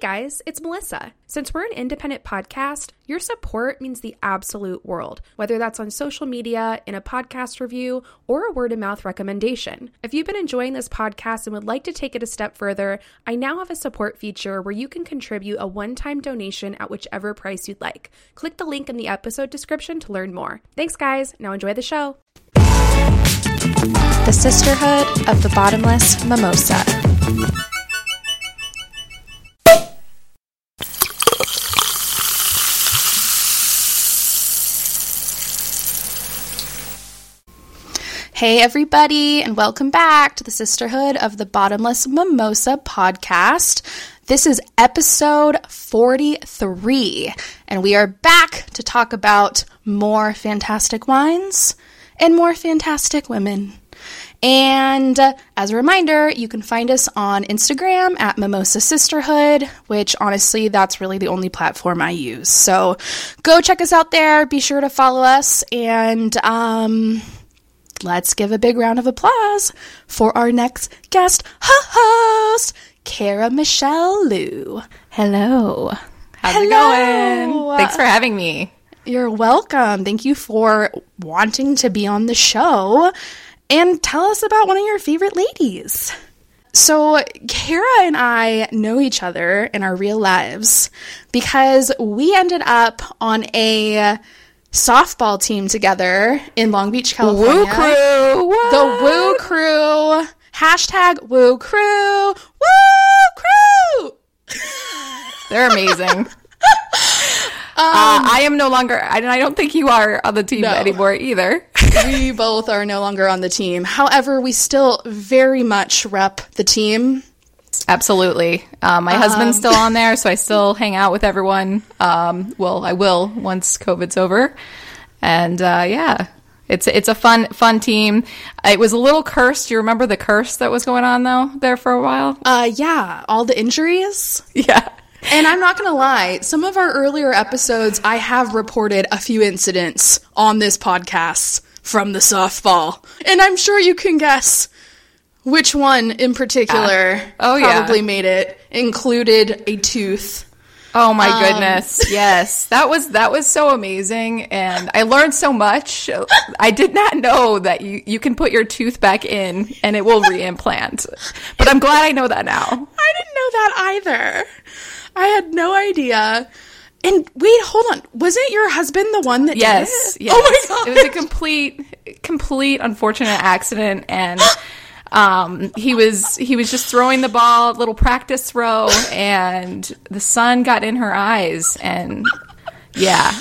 guys, it's Melissa. Since we're an independent podcast, your support means the absolute world, whether that's on social media, in a podcast review, or a word of mouth recommendation. If you've been enjoying this podcast and would like to take it a step further, I now have a support feature where you can contribute a one time donation at whichever price you'd like. Click the link in the episode description to learn more. Thanks, guys. Now enjoy the show. The Sisterhood of the Bottomless Mimosa. Hey, everybody, and welcome back to the Sisterhood of the Bottomless Mimosa podcast. This is episode 43, and we are back to talk about more fantastic wines and more fantastic women. And uh, as a reminder, you can find us on Instagram at Mimosa Sisterhood, which honestly, that's really the only platform I use. So go check us out there. Be sure to follow us and, um, let's give a big round of applause for our next guest host, Kara Michelle Liu. Hello. How's Hello. it going? Thanks for having me. You're welcome. Thank you for wanting to be on the show and tell us about one of your favorite ladies. So, Kara and I know each other in our real lives because we ended up on a softball team together in Long Beach, California. Woo crew. The Woo Crew. Hashtag Woo Crew. Woo Crew. They're amazing. uh, I am no longer, I, I don't think you are on the team No. anymore either. we both are no longer on the team. However, we still very much rep the team. Absolutely. Uh, my husband's still on there, so I still hang out with everyone. Um, well, I will once COVID's over. And uh, yeah, it's it's a fun fun team. It was a little cursed. You remember the curse that was going on though there for a while? Uh, yeah, all the injuries. Yeah. And I'm not going to lie, some of our earlier episodes, I have reported a few incidents on this podcast from the softball. And I'm sure you can guess which one in particular Oh, yeah. probably made it, included a tooth. Oh my um, goodness. Yes. That was that was so amazing and I learned so much. I did not know that you you can put your tooth back in and it will reimplant. But I'm glad I know that now. I didn't know that either. I had no idea. And wait, hold on. Wasn't your husband the one that Yes. yes. Oh my god. It was a complete complete unfortunate accident and um, he was he was just throwing the ball, little practice throw, and the sun got in her eyes, and yeah,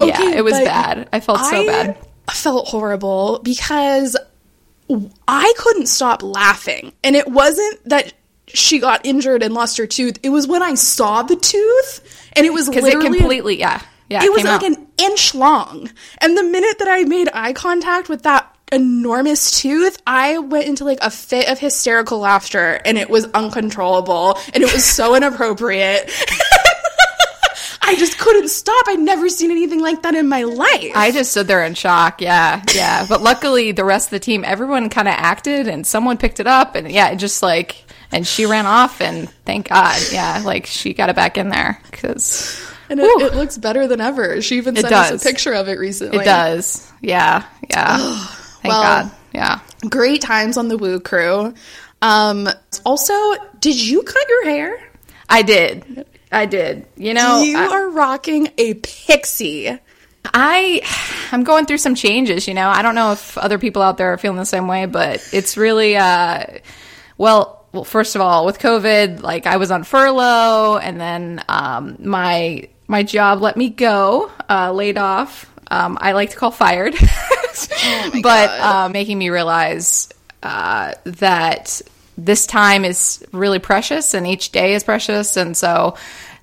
yeah, it was bad. I felt so bad. I felt horrible because I couldn't stop laughing. And it wasn't that she got injured and lost her tooth. It was when I saw the tooth and it was because it completely yeah yeah it was like out. an inch long. And the minute that I made eye contact with that enormous tooth, I went into like a fit of hysterical laughter and it was uncontrollable and it was so inappropriate. I just couldn't stop. I'd never seen anything like that in my life. I just stood there in shock. Yeah, yeah. But luckily, the rest of the team, everyone kind of acted, and someone picked it up, and yeah, it just like, and she ran off, and thank God, yeah, like she got it back in there because and it, it looks better than ever. She even sent us a picture of it recently. it does. Yeah, yeah. Thank Well- God. Yeah. Great times on the Woo Crew. Um, also, did you cut your hair? I did. I did. You know, you I, are rocking a pixie. I I'm going through some changes, you know. I don't know if other people out there are feeling the same way, but it's really uh well, well first of all, with COVID, like I was on furlough and then um my my job let me go, uh laid off. Um I like to call fired. but uh, making me realize uh, that this time is really precious and each day is precious. And so,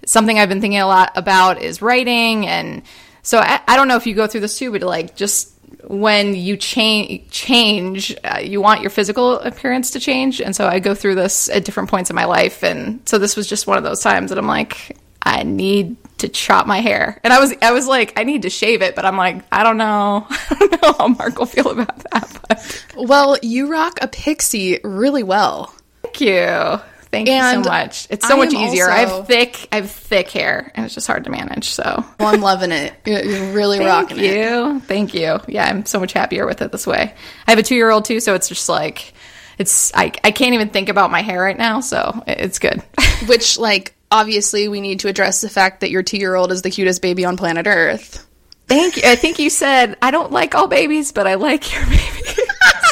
something I've been thinking a lot about is writing. And so, I, I don't know if you go through this too, but like just when you change, change, uh, you want your physical appearance to change. And so, I go through this at different points in my life. And so, this was just one of those times that I'm like, I need to chop my hair. And I was I was like, I need to shave it, but I'm like, I don't know. I don't know how Mark will feel about that. But Well, you rock a pixie really well. thank you. Thank you so much. It's so I much easier. I have thick, I have thick hair, and it's just hard to manage. So Well, I'm loving it. You're really thank rocking it. you, thank you. Yeah, I'm so much happier with it this way. I have a two year old too, so it's just like it's I I can't even think about my hair right now, so it's good. Which, like, obviously, we need to address the fact that your two year old is the cutest baby on planet Earth. thank you. I think you said I don't like all babies, but I like your baby.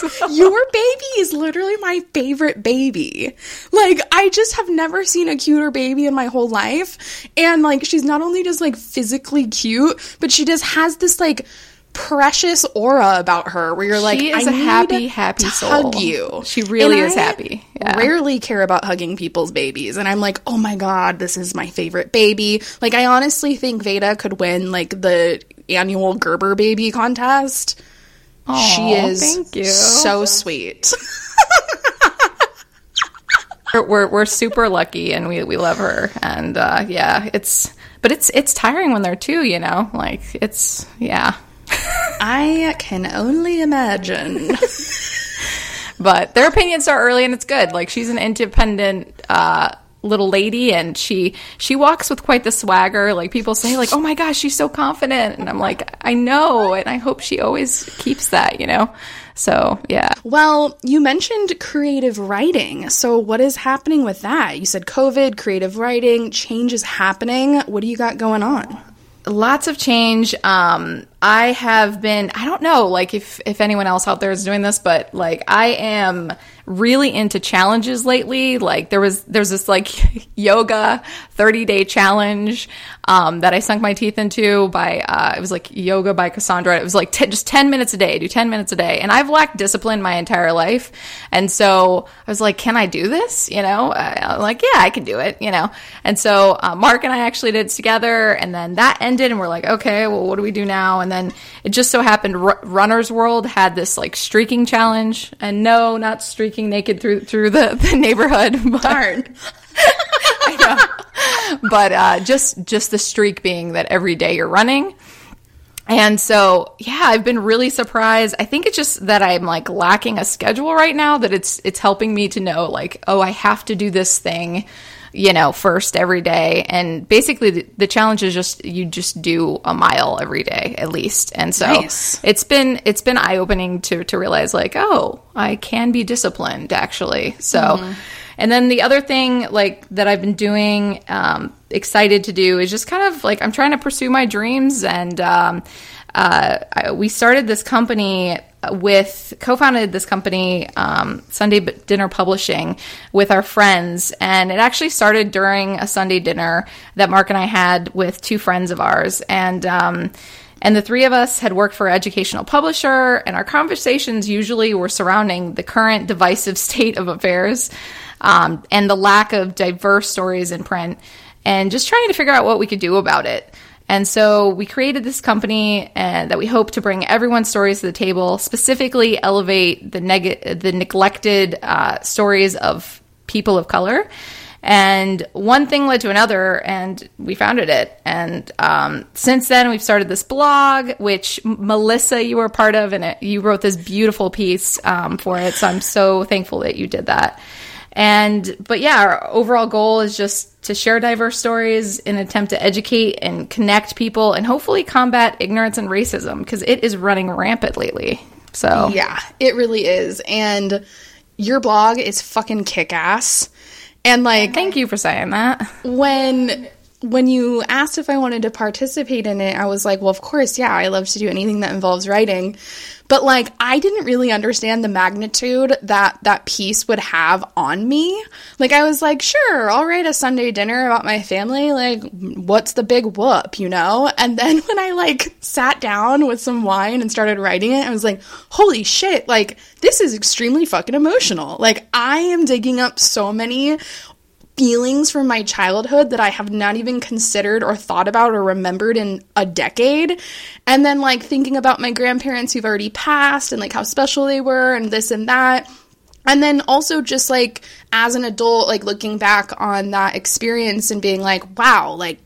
Your baby is literally my favorite baby. Like, I just have never seen a cuter baby in my whole life. And, like, she's not only just, like, physically cute, but she just has this, like, precious aura about her where you're like, She is I a happy, happy soul. hug you. She really And is I happy. Yeah. Rarely care about hugging people's babies, and I'm like, oh my god, this is my favorite baby. Like, I honestly think Veda could win like the annual Gerber baby contest. she is thank you. so sweet. we're, we're we're super lucky and we we love her and uh yeah it's but it's it's tiring when they're two you know like it's yeah I can only imagine. but their opinions are early and it's good like she's an independent uh little lady and she she walks with quite the swagger like people say like oh my gosh she's so confident and i'm like i know and i hope she always keeps that you know so yeah Well, you mentioned creative writing. So, what is happening with that? You said COVID, creative writing, change is happening. What do you got going on? lots of change um i have been i don't know like if if anyone else out there is doing this but like i am really into challenges lately. Like there was there's this like yoga 30 day challenge um that i sunk my teeth into by uh it was like yoga by kassandra. It was like t- just 10 minutes a day do 10 minutes a day. And i've lacked discipline my entire life. And so i was like can i do this? You know? I'm like yeah i can do it you know? And so uh, mark and i actually did it together. And then that ended and we're like okay well what do we do now? And then it just so happened R- runner's world had this like streaking challenge and no not streaking naked through through the, the neighborhood but, Darn. but uh, just just the streak being that every day you're running and so, yeah, I've been really surprised. I think it's just that I'm like lacking a schedule right now that it's it's helping me to know like, oh, I have to do this thing, you know, first every day. And basically the, the challenge is just you just do a mile every day at least. And so Nice. it's been it's been eye-opening to to realize like, oh, I can be disciplined actually. So and then the other thing like that I've been doing, um, excited to do is just kind of like I'm trying to pursue my dreams and um, uh, I, we started this company with co-founded this company um, Sunday Dinner Publishing with our friends and it actually started during a Sunday dinner that Mark and I had with two friends of ours and um, and the three of us had worked for an educational publisher, and our conversations usually were surrounding the current divisive state of affairs um, and the lack of diverse stories in print, and just trying to figure out what we could do about it. And so we created this company uh, that we hope to bring everyone's stories to the table, specifically elevate the, neg- the neglected uh, stories of people of color. And one thing led to another, and we founded it. And um, since then, we've started this blog, which Melissa, you were part of, and it, you wrote this beautiful piece um, for it. So I'm so thankful that you did that. And, but yeah, our overall goal is just to share diverse stories in an attempt to educate and connect people and hopefully combat ignorance and racism because it is running rampant lately. So, Yeah, it really is. And your blog is fucking kick ass. And like thank you for saying that. when when you asked if I wanted to participate in it, I was like, well, of course, yeah, I love to do anything that involves writing. But like I didn't really understand the magnitude that that piece would have on me. Like I was like, sure, I'll write a Sunday dinner about my family. Like what's the big whoop, you know? And then when I like sat down with some wine and started writing it, I was like, holy shit, like this is extremely fucking emotional. Like I am digging up so many feelings from my childhood that I have not even considered or thought about or remembered in a decade. And then, like, thinking about my grandparents who've already passed and, like, how special they were and this and that. And then also just like as an adult, like looking back on that experience and being like, wow, like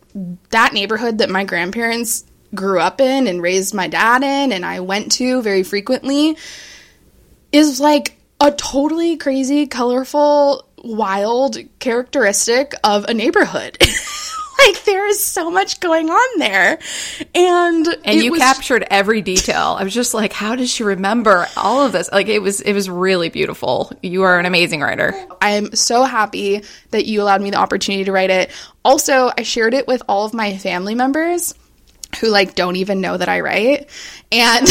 that neighborhood that my grandparents grew up in and raised my dad in and I went to very frequently is like a totally crazy, colorful, wild characteristic of a neighborhood. like there is so much going on there. And And you was- captured every detail. I was just like, how does she remember all of this? Like it was it was really beautiful. You are an amazing writer. I'm so happy that you allowed me the opportunity to write it. Also, I shared it with all of my family members who like don't even know that I write. And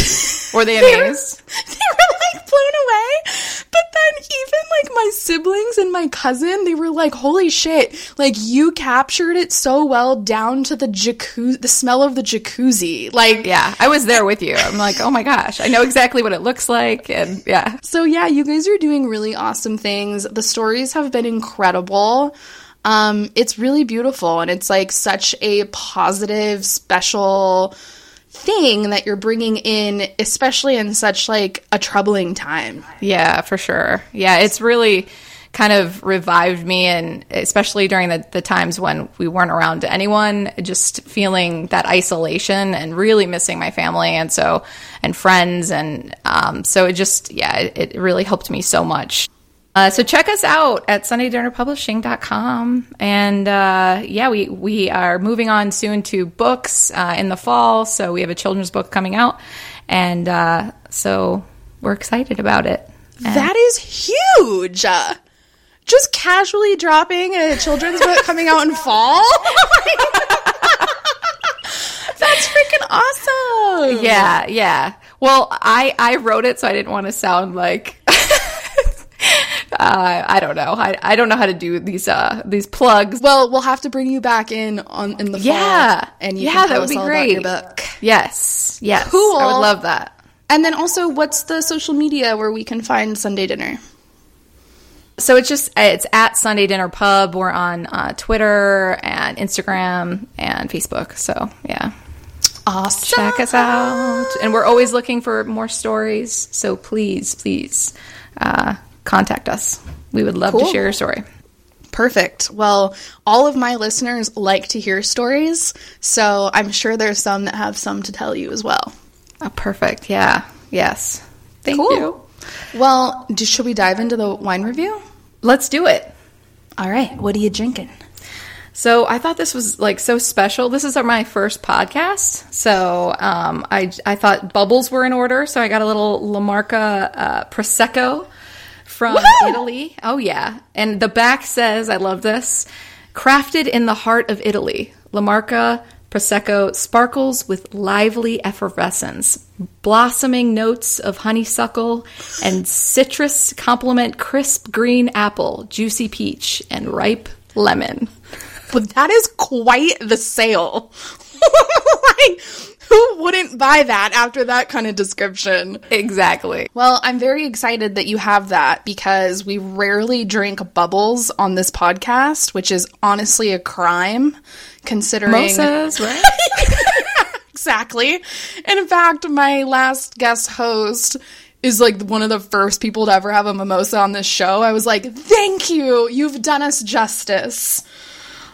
Were they amazed? they were like blown away. But then even like my siblings and my cousin, they were like, "Holy shit! Like you captured it so well down to the jacuzzi, the smell of the jacuzzi." Like, Yeah, I was there with you. I'm like, oh my gosh, I know exactly what it looks like, and yeah, So yeah, you guys are doing really awesome things. The stories have been incredible. Um, it's really beautiful and it's like such a positive, special thing that you're bringing in, especially in such like a troubling time. yeah, for sure. Yeah, it's really kind of revived me, and especially during the, the times when we weren't around anyone, just feeling that isolation and really missing my family, and so and friends, and um, so it just yeah, it, it really helped me so much. Uh, so check us out at sundaydinnerpublishing.com. And uh, yeah, we, we are moving on soon to books uh, in the fall. So we have a children's book coming out. And uh, so we're excited about it. That is huge. Just casually dropping a children's book coming out in fall. That's freaking awesome. Yeah, yeah. Well, I, I wrote it, so I didn't want to sound like. Uh, I don't know. I, I don't know how to do these uh these plugs. Well, we'll have to bring you back in on in the fall. Yeah. and you Yeah, can that would be great. about your book. Yes, yes. Cool. I would love that. And then also, what's the social media where we can find Sunday dinner? So it's just it's at Sunday Dinner Pub. We're on uh, Twitter and Instagram and Facebook. So yeah, Awesome. check us out. And we're always looking for more stories. So please, please uh, contact us. We would love to share your story. Perfect. Well, all of my listeners like to hear stories, so I'm sure there's some that have some to tell you as well. Oh, perfect. Yeah. Yes. Thank Cool. you. Well, do, should we dive into the wine review? Let's do it. All right. What are you drinking? So I thought this was like so special. This is my first podcast, so um, I I thought bubbles were in order. So I got a little La Marca uh, prosecco from Woohoo! Italy. Oh yeah, and the back says, I love this, crafted in the heart of Italy. La Marca prosecco sparkles with lively effervescence, blossoming notes of honeysuckle and citrus complement crisp green apple, juicy peach, and ripe lemon. But that is quite the sale. like, who wouldn't buy that after that kind of description? Exactly. Well, I'm very excited that you have that because we rarely drink bubbles on this podcast, which is honestly a crime considering Mimosas, right? exactly. And in fact, my last guest host is like one of the first people to ever have a mimosa on this show. I was like, "Thank you. You've done us justice."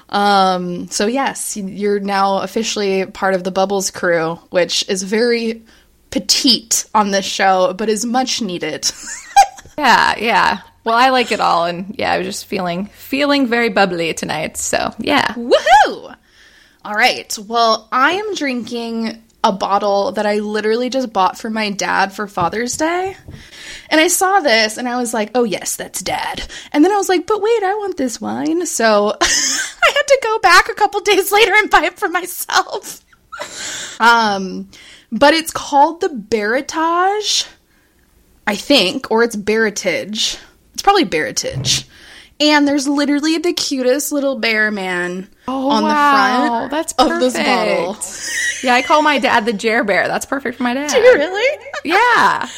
Um, so yes, you're now officially part of the Bubbles crew, which is very petite on this show, but is much needed. yeah, yeah. Well, I like it all, and yeah, I was just feeling feeling very bubbly tonight. So yeah, Woohoo! All right. Well, I am drinking a bottle that I literally just bought for my dad for Father's Day. And I saw this and I was like, oh, yes, that's dad. And then I was like, but wait, I want this wine. So I had to go back a couple days later and buy it for myself. um, but it's called the Baratage, I think, or it's Baratage. It's probably Baratage. And there's literally the cutest little bear man on the front Oh, that's of this bottle. yeah, I call my dad the Jer Bear. That's perfect for my dad. Do you really? Yeah.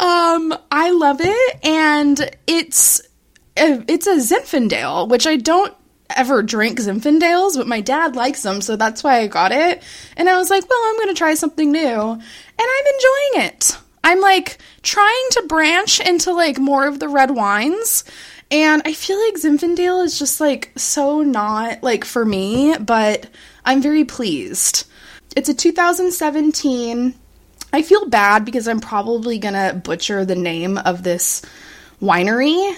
Um, I love it, and it's uh, it's a Zinfandel, which I don't ever drink Zinfandels, but my dad likes them, so that's why I got it. And I was like, well, I'm gonna try something new, and I'm enjoying it. I'm like trying to branch into like more of the red wines. And I feel like Zinfandel is just like so not like for me, but I'm very pleased. It's a 2017 I feel bad because I'm probably gonna butcher the name of this winery.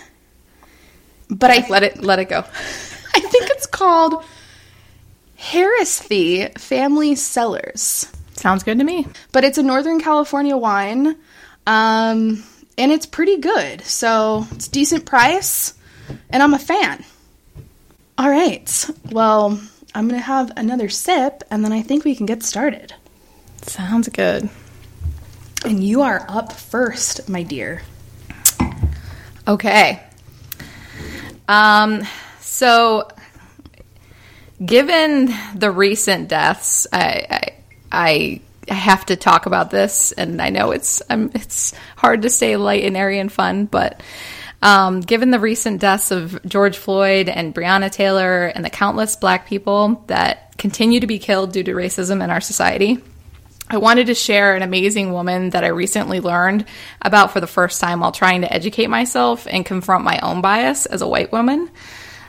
but I Let it let it go. I think it's called Haraszthy Family Cellars. Sounds good to me. But it's a Northern California wine. Um, and it's pretty good. So it's decent price. And I'm a fan. All right. Well, I'm going to have another sip and then I think we can get started. Sounds good. And you are up first, my dear. Okay. Um, so, given the recent deaths, I, I, I have to talk about this, and I know it's um, it's hard to stay light and airy and fun, but um, given the recent deaths of George Floyd and Breonna Taylor and the countless Black people that continue to be killed due to racism in our society. I wanted to share an amazing woman that I recently learned about for the first time while trying to educate myself and confront my own bias as a white woman.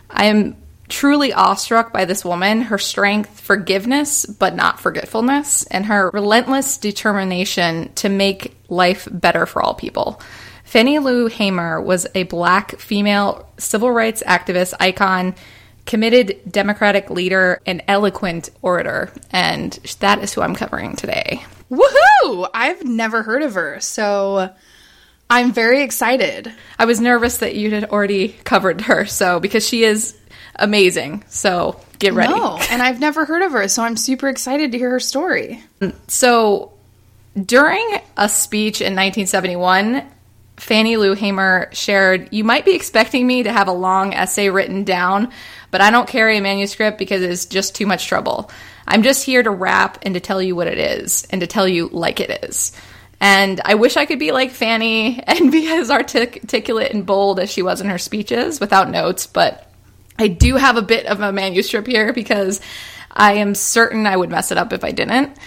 I am truly awestruck by this woman, her strength, forgiveness, but not forgetfulness, and her relentless determination to make life better for all people. Fannie Lou Hamer was a black female civil rights activist icon committed Democratic leader and eloquent orator, and that is who I'm covering today. Woohoo! I've never heard of her, so I'm very excited. I was nervous that you had already covered her, so because she is amazing, so get ready. No, and I've never heard of her, so I'm super excited to hear her story. So during a speech in 1971, Fannie Lou Hamer shared, You might be expecting me to have a long essay written down, but I don't carry a manuscript because it's just too much trouble. I'm just here to rap and to tell you what it is and to tell you like it is. And I wish I could be like Fannie and be as artic- articulate and bold as she was in her speeches without notes, but I do have a bit of a manuscript here because I am certain I would mess it up if I didn't.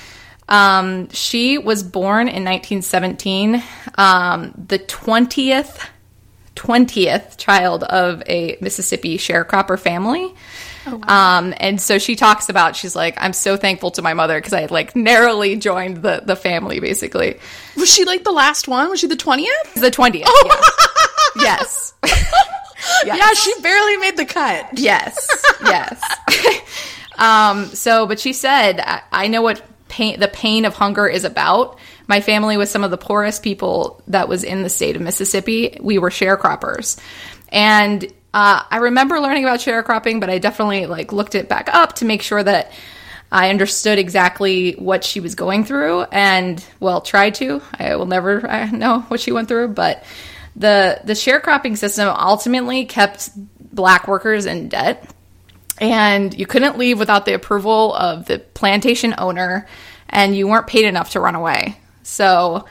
Um, she was born in 1917, um, the 20th 20th child of a Mississippi sharecropper family. Oh, wow. um, and so she talks about, she's like, I'm so thankful to my mother because I had like narrowly joined the, the family basically. Was she like the last one? Was she the 20th? The 20th. Oh. Yeah. yes. yes. Yeah, she barely made the cut. Yes. Yes. um, so, but she said, I, I know what pain, the pain of hunger is about. My family was some of the poorest people that was in the state of Mississippi. We were sharecroppers. And uh, I remember learning about sharecropping, but I definitely like looked it back up to make sure that I understood exactly what she was going through and well tried to. I will never uh, know what she went through, but the the sharecropping system ultimately kept black workers in debt and you couldn't leave without the approval of the plantation owner and you weren't paid enough to run away. So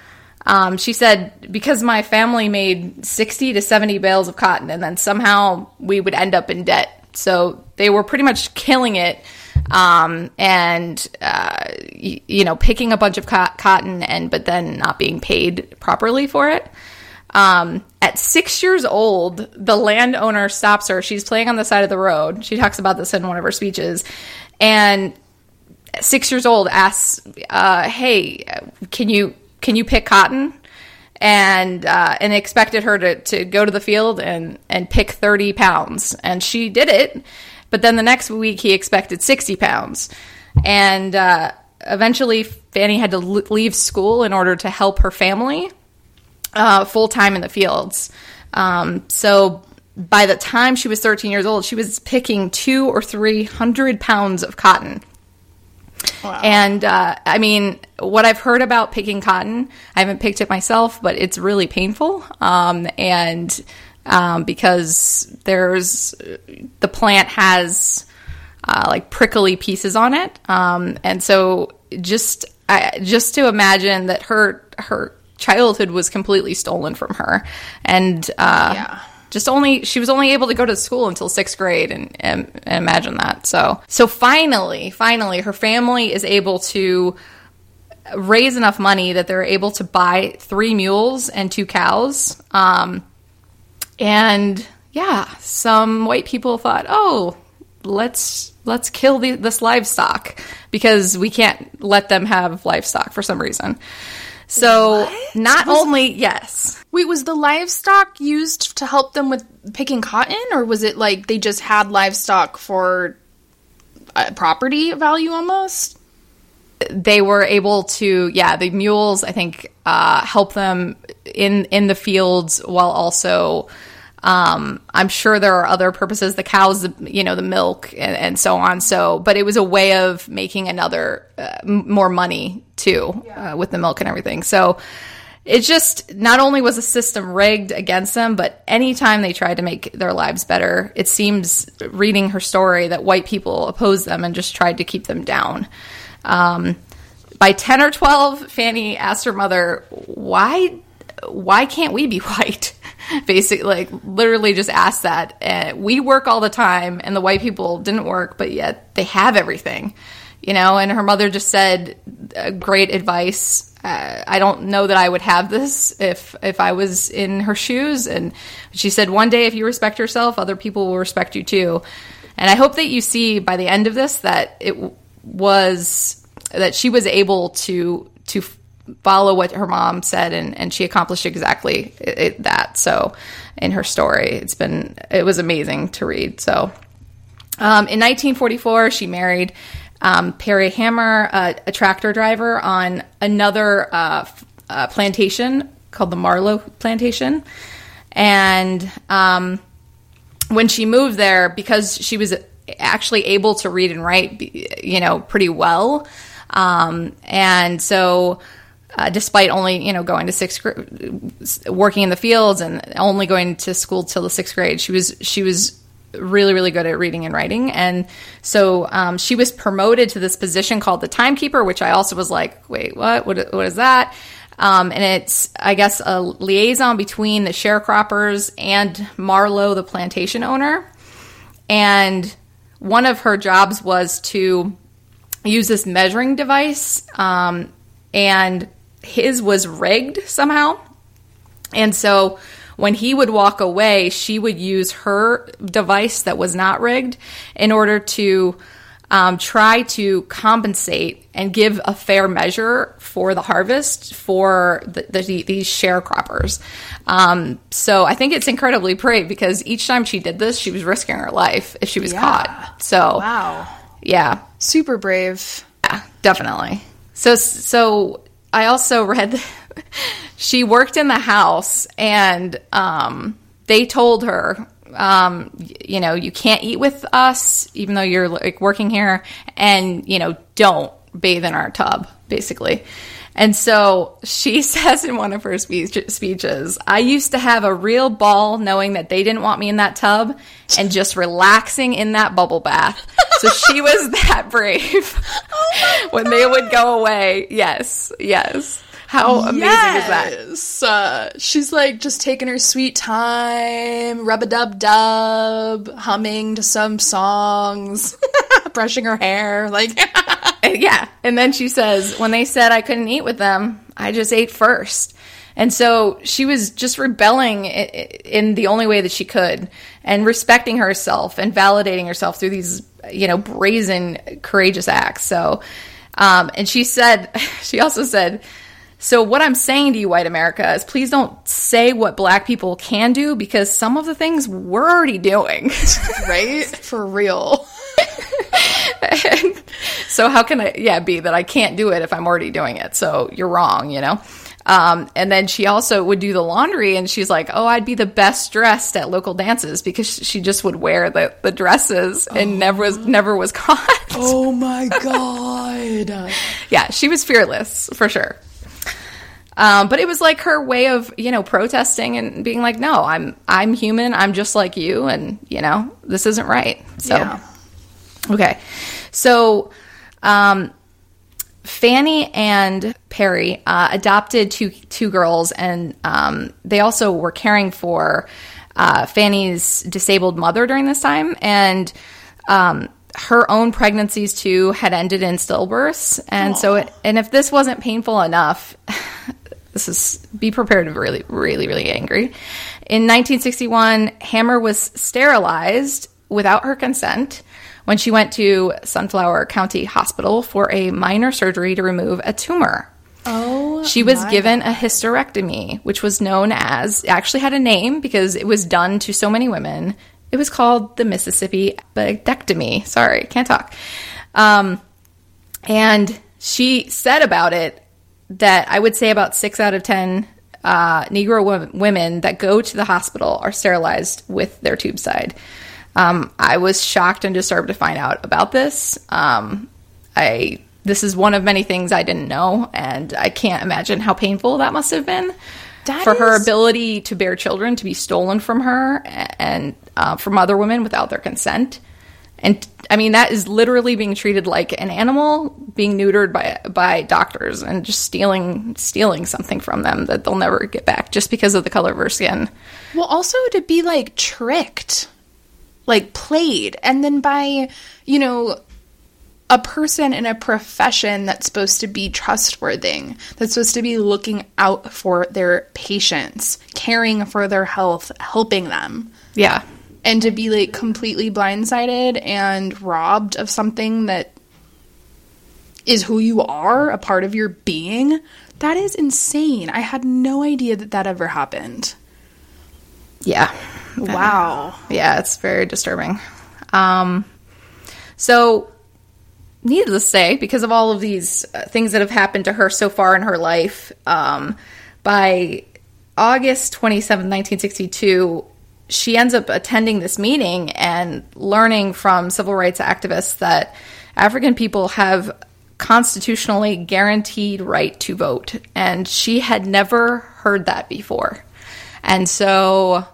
um, she said, because my family made 60 to 70 bales of cotton, and then somehow we would end up in debt. So they were pretty much killing it um, and, uh, y- you know, picking a bunch of co- cotton and, but then not being paid properly for it. Um, at six years old, the landowner stops her. She's playing on the side of the road. She talks about this in one of her speeches. And six years old asks, uh, "Hey, can you can you pick cotton?" And uh, and expected her to, to go to the field and and pick thirty pounds, and she did it. But then the next week he expected sixty pounds, and uh, eventually Fannie had to leave school in order to help her family uh, full time in the fields. Um, so by the time she was 13 years old, she was picking two or three hundred pounds of cotton. Wow. And uh, I mean, what I've heard about picking cotton, I haven't picked it myself, but it's really painful. Um, and um, because there's the plant has uh, like prickly pieces on it, um, and so just I, just to imagine that her her childhood was completely stolen from her, and uh, yeah. just only she was only able to go to school until sixth grade and, and, and, imagine that. So so finally finally her family is able to raise enough money that they're able to buy three mules and two cows. Um, and yeah some white people thought oh let's let's kill the, this livestock because we can't let them have livestock for some reason So not only yes, Wait, was the livestock used to help them with picking cotton, or was it like they just had livestock for uh, property value almost? they were able to yeah the mules i think uh, help them in in the fields while also um, i'm sure there are other purposes the cows the, you know the milk and, and so on so but it was a way of making another uh, more money too uh, with the milk and everything so it just not only was the system rigged against them, but anytime they tried to make their lives better, it seems reading her story that white people opposed them and just tried to keep them down. Um, by 10 or 12, Fannie asked her mother, why, why can't we be white? Basically, like literally just asked that. Uh, we work all the time and the white people didn't work, but yet they have everything, you know? And her mother just said, uh, great advice. Uh, I don't know that I would have this if if I was in her shoes. And she said, one day if you respect yourself, other people will respect you too. And I hope that you see by the end of this that it was that she was able to to follow what her mom said and, and she accomplished exactly it, it, that. So in her story it's been it was amazing to read. So um, in 1944 she married um, perry hamer a, tractor driver on another uh, uh, plantation called the marlow plantation. And um, when she moved there because she was actually able to read and write you know pretty well um, and so uh, despite only you know going to sixth grade working in the fields and only going to school till the sixth grade she was she was really really good at reading and writing. And so um, she was promoted to this position called the timekeeper which i also was like wait what? What, what is that? Um, and it's i guess a liaison between the sharecroppers and marlow the plantation owner. And one of her jobs was to use this measuring device um, and his was rigged somehow and so when he would walk away she would use her device that was not rigged in order to um, try to compensate and give a fair measure for the harvest for the, the, these sharecroppers. Um, so I think it's incredibly brave because each time she did this, she was risking her life if she was Yeah. caught. So Wow. yeah, Super brave. yeah, definitely. So so I also read she worked in the house and um, they told her um, you know you can't eat with us even though you're like working here and you know don't bathe in our tub basically and so she says in one of her speech- speeches, I used to have a real ball knowing that they didn't want me in that tub and just relaxing in that bubble bath. So she was that brave oh when they would go away. Yes, yes. How amazing is that? Uh, she's like just taking her sweet time, rub a dub dub, humming to some songs, brushing her hair. Like, yeah. And then she says, when they said I couldn't eat with them, I just ate first. And so she was just rebelling in the only way that she could and respecting herself and validating herself through these, you know, brazen, courageous acts. So, um, and she said, she also said, so what I'm saying to you, white America, is please don't say what black people can do because some of the things we're already doing. right? For real. so how can I, yeah, be that I can't do it if I'm already doing it? So you're wrong, you know? Um, and then she also would do the laundry and she's like, Oh, I'd be the best dressed at local dances because she just would wear the, the dresses and never was, never was caught. Oh my god. yeah, she was fearless for sure. Um, but it was like her way of, you know, protesting and being like, no, I'm, I'm human. I'm just like you. And, you know, this isn't right. So, Yeah. okay. So, um, Fannie and Perry uh, adopted two two girls, and um, they also were caring for uh, Fannie's disabled mother during this time, and um, her own pregnancies too had ended in stillbirths, and so it, and if this wasn't painful enough. This is be prepared to be really, really, really angry. In 1961, Hamer was sterilized without her consent when she went to Sunflower County Hospital for a minor surgery to remove a tumor. Oh she was given a hysterectomy, which was known as, actually had a name because it was done to so many women. It was called the Mississippi appendectomy. Sorry, can't talk. Um, and she said about it that I would say about six out of 10 uh, Negro wo- women that go to the hospital are sterilized with their tube side. Um, I was shocked and disturbed to find out about this. Um, I this is one of many things I didn't know, and I can't imagine how painful that must have been That for her ability to bear children to be stolen from her and uh, from other women without their consent. And I mean that is literally being treated like an animal being neutered by by doctors and just stealing stealing something from them that they'll never get back just because of the color of her skin. Well, also to be like tricked, like played, and then by, you know, a person in a profession that's supposed to be trustworthy, that's supposed to be looking out for their patients, caring for their health, helping them. Yeah. And to be like completely blindsided and robbed of something that is who you are, a part of your being, that is insane. I had no idea that that ever happened. Yeah. Wow. Yeah, it's very disturbing. Um, so, needless to say, because of all of these uh, things that have happened to her so far in her life, um, by August 27, 1962, she ends up attending this meeting and learning from civil rights activists that African people have constitutionally guaranteed right to vote. And she had never heard that before. And so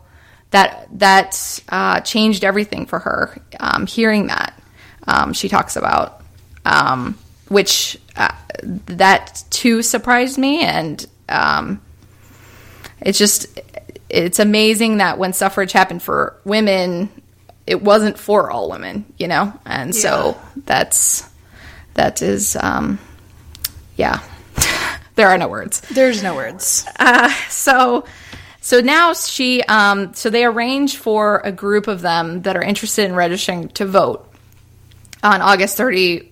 that that uh, changed everything for her. Um, hearing that, um, she talks about, um, which uh, that too surprised me, and um, it's just it's amazing that when suffrage happened for women, it wasn't for all women, you know, and so that's that is um, yeah. there are no words There's no words. so so now she um so they arrange for a group of them that are interested in registering to vote on August thirty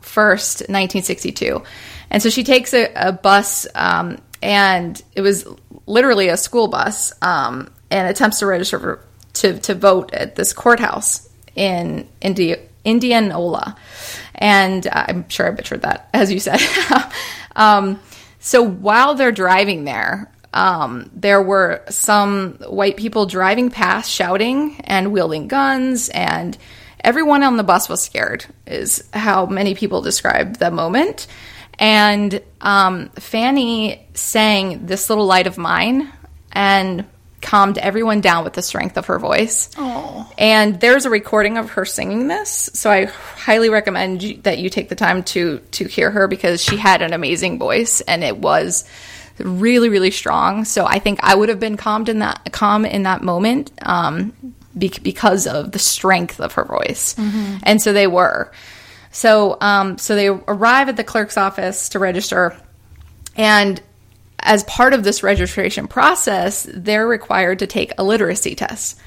first, uh, nineteen sixty two. and so she takes a, a bus um, and it was literally a school bus um, and attempts to register for, to, to vote at this courthouse in Indi- Indianola. And I'm sure I butchered that as you said. Um, so while they're driving there um, there were some white people driving past shouting and wielding guns and everyone on the bus was scared is how many people described the moment and um, fannie sang this little light of mine and calmed everyone down with the strength of her voice. And there's a recording of her singing this so i highly recommend you, that you take the time to to hear her because she had an amazing voice and it was really really strong. So i think i would have been calmed in that calm in that moment um, be- because of the strength of her voice. And so they were so um, so they arrive at the clerk's office to register and as part of this registration process, they're required to take a literacy test.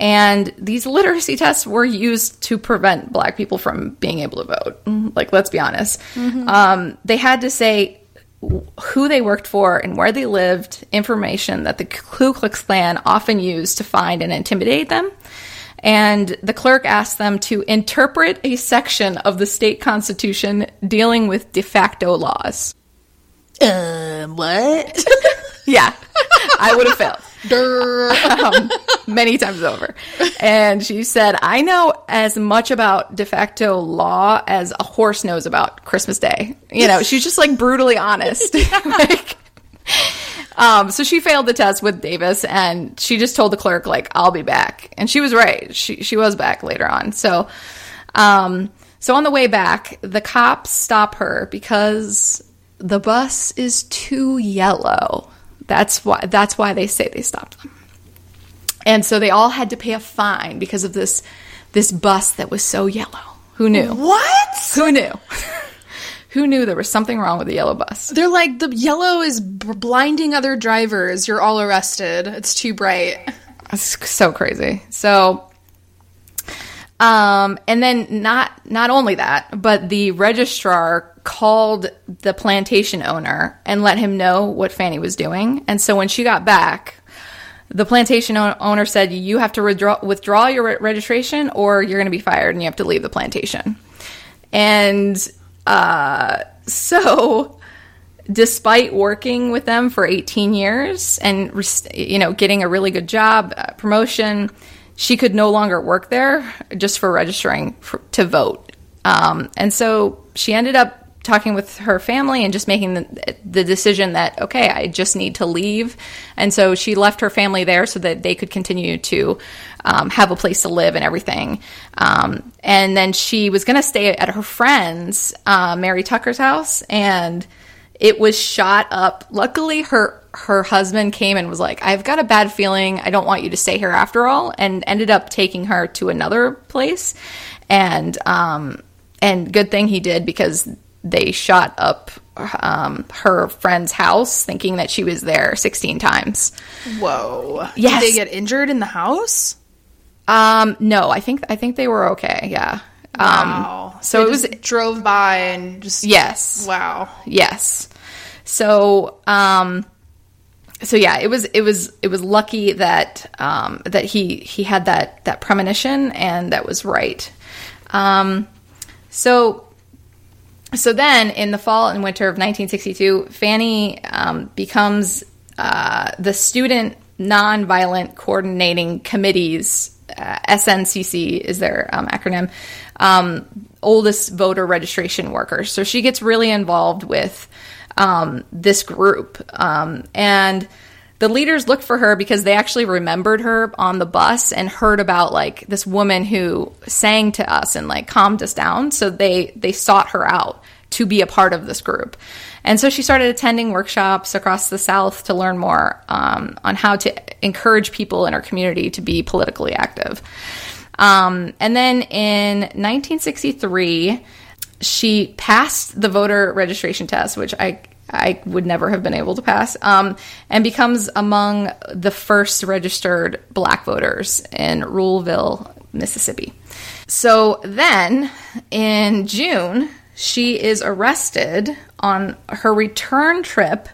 And these literacy tests were used to prevent black people from being able to vote. Like, let's be honest. Um, they had to say who they worked for and where they lived, information that the Ku Klux Klan often used to find and intimidate them. And the clerk asked them to interpret a section of the state constitution dealing with de facto laws. Um, what? Yeah, I would have failed um, many times over. And she said, I know as much about de facto law as a horse knows about Christmas Day. You know, she's just like brutally honest. like, um, so she failed the test with Davis and she just told the clerk, like, I'll be back. And she was right. She, she was back later on. So, um, so on the way back, the cops stop her because the bus is too yellow. That's why that's why they say they stopped them. And so they all had to pay a fine because of this this bus that was so yellow. Who knew? what? Who knew? Who knew there was something wrong with the yellow bus? They're like, the yellow is b- blinding other drivers. You're all arrested. It's too bright. It's so crazy. So, Um, and then not not only that, but the registrar called the plantation owner and let him know what Fannie was doing. And so when she got back, the plantation owner said, "You have to withdraw, withdraw your re- registration, or you're going to be fired, and you have to leave the plantation." And uh, so, despite working with them for 18 years and you know getting a really good job, uh, promotion, she could no longer work there just for registering for, to vote. Um, and so she ended up talking with her family and just making the, the decision that okay i just need to leave and so she left her family there so that they could continue to um, have a place to live and everything um, and then she was going to stay at her friend's uh, mary tucker's house and it was shot up luckily her her husband came and was like i've got a bad feeling i don't want you to stay here after all and ended up taking her to another place and um and good thing he did because they shot up um, her friend's house thinking that she was there 16 times. Whoa. Yes. Did they get injured in the house? Um, no, I think I think they were okay. Yeah. Wow. Um, so They it was drove by and just yes. Wow. Yes. So um so yeah, it was it was it was lucky that um that he he had that that premonition and that was right. Um so so then in the fall and winter of 1962, Fannie um, becomes uh, the Student Nonviolent Coordinating Committee's uh, SNCC is their um, acronym, um, oldest voter registration worker. So she gets really involved with um, this group. Um, and the leaders looked for her because they actually remembered her on the bus and heard about like this woman who sang to us and like calmed us down. So they they sought her out to be a part of this group. And so she started attending workshops across the South to learn more um, on how to encourage people in her community to be politically active. Um, and then in 1963, she passed the voter registration test, which I I would never have been able to pass, um, and becomes among the first registered black voters in Ruleville, Mississippi. So then in June, she is arrested on her return trip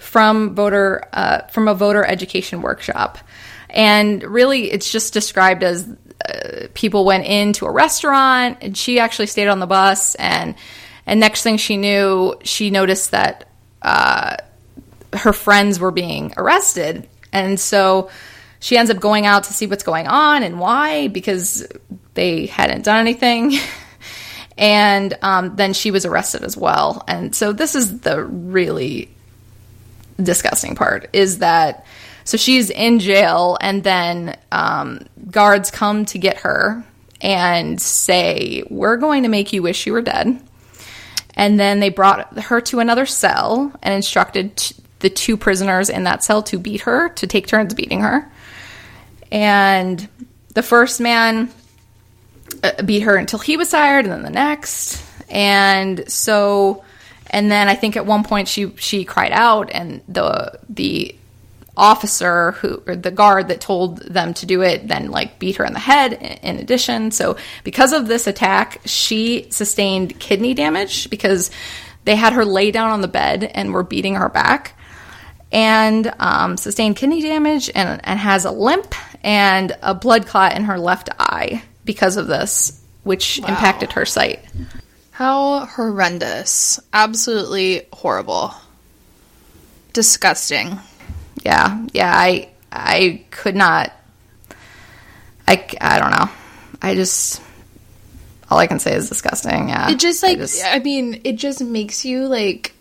from voter uh, from a voter education workshop, and really it's just described as uh, people went into a restaurant and she actually stayed on the bus. And and next thing she knew she noticed that uh, her friends were being arrested. And so she ends up going out to see what's going on and why because they hadn't done anything and um, then she was arrested as well. And so this is the really disgusting part is that so she's in jail and then um, guards come to get her and say we're going to make you wish you were dead. And then they brought her to another cell and instructed t- the two prisoners in that cell to beat her to take turns beating her. And the first man uh, beat her until he was tired and then the next. And so and then i think at one point she she cried out and the the officer who or the guard that told them to do it then like beat her in the head in addition. So because of this attack she sustained kidney damage because they had her lay down on the bed and were beating her back and um, sustained kidney damage and, and has a limp and a blood clot in her left eye because of this, which impacted her sight. How horrendous. Absolutely horrible. Disgusting. Yeah, yeah, I I could not. I I don't know. I just all I can say is disgusting. Yeah, It just I like just- I mean, it just makes you like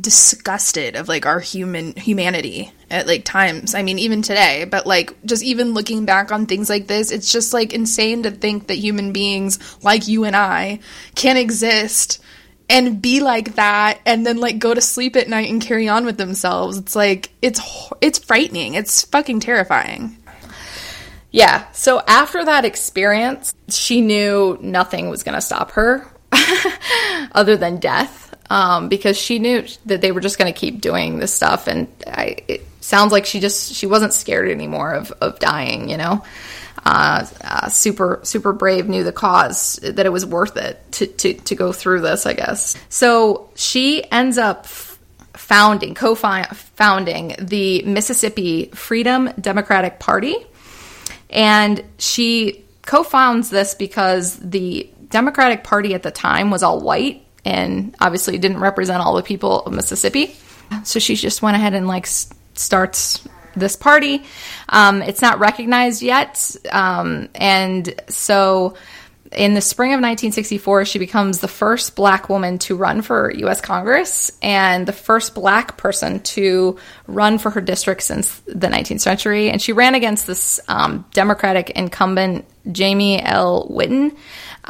disgusted of like our human humanity at like times. I mean, even today, but like just even looking back on things like this, it's just like insane to think that human beings like you and I can exist and be like that and then like go to sleep at night and carry on with themselves. It's like it's it's frightening. It's fucking terrifying. Yeah. So after that experience, she knew nothing was going to stop her other than death. Um, because she knew that they were just going to keep doing this stuff, and I, it sounds like she just she wasn't scared anymore of of dying, you know. uh, uh, super super brave, knew the cause that it was worth it to to to go through this. I guess so. She ends up founding, co-founding the Mississippi Freedom Democratic Party, and she co-founds this because the Democratic Party at the time was all white and obviously didn't represent all the people of Mississippi. So she just went ahead and like starts this party. Um, it's not recognized yet, um, and so in the spring of 1964, she becomes the first black woman to run for U.S. Congress and the first black person to run for her district since the 19th century. And she ran against this um, Democratic incumbent, Jamie L. Whitten,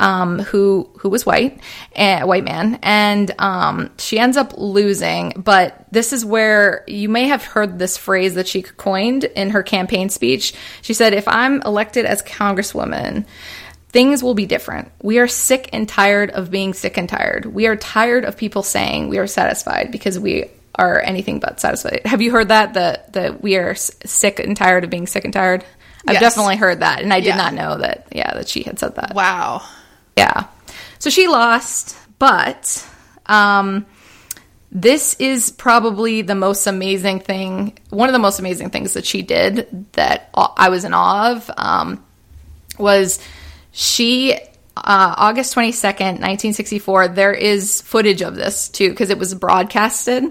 um, who who was white, a white man, and um, she ends up losing. But this is where you may have heard this phrase that she coined in her campaign speech. She said, "If I'm elected as Congresswoman." Things will be different. We are sick and tired of being sick and tired. We are tired of people saying we are satisfied because we are anything but satisfied. Have you heard that? That that we are sick and tired of being sick and tired. I've yes. definitely heard that, and I did yeah. not know that. Yeah, that she had said that. Wow. Yeah. So she lost, but um, this is probably the most amazing thing. One of the most amazing things that she did that I was in awe of um, was she uh, August 22nd, 1964, there is footage of this too, because it was broadcasted.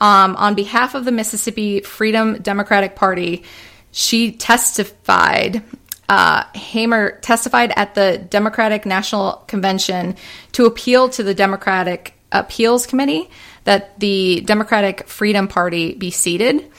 Um, on behalf of the Mississippi Freedom Democratic Party, she testified. Uh, Hamer testified at the Democratic National Convention to appeal to the Democratic Appeals Committee that the Democratic Freedom Party be seated,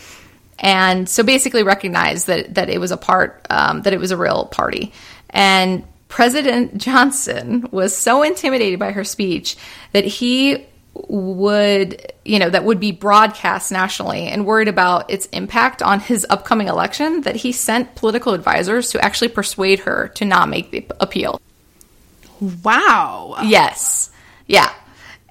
and so basically recognized that that it was a part um, that it was a real party. And President Johnson was so intimidated by her speech that he would, you know, that would be broadcast nationally and worried about its impact on his upcoming election that he sent political advisors to actually persuade her to not make the appeal. Wow. Yes. Yeah.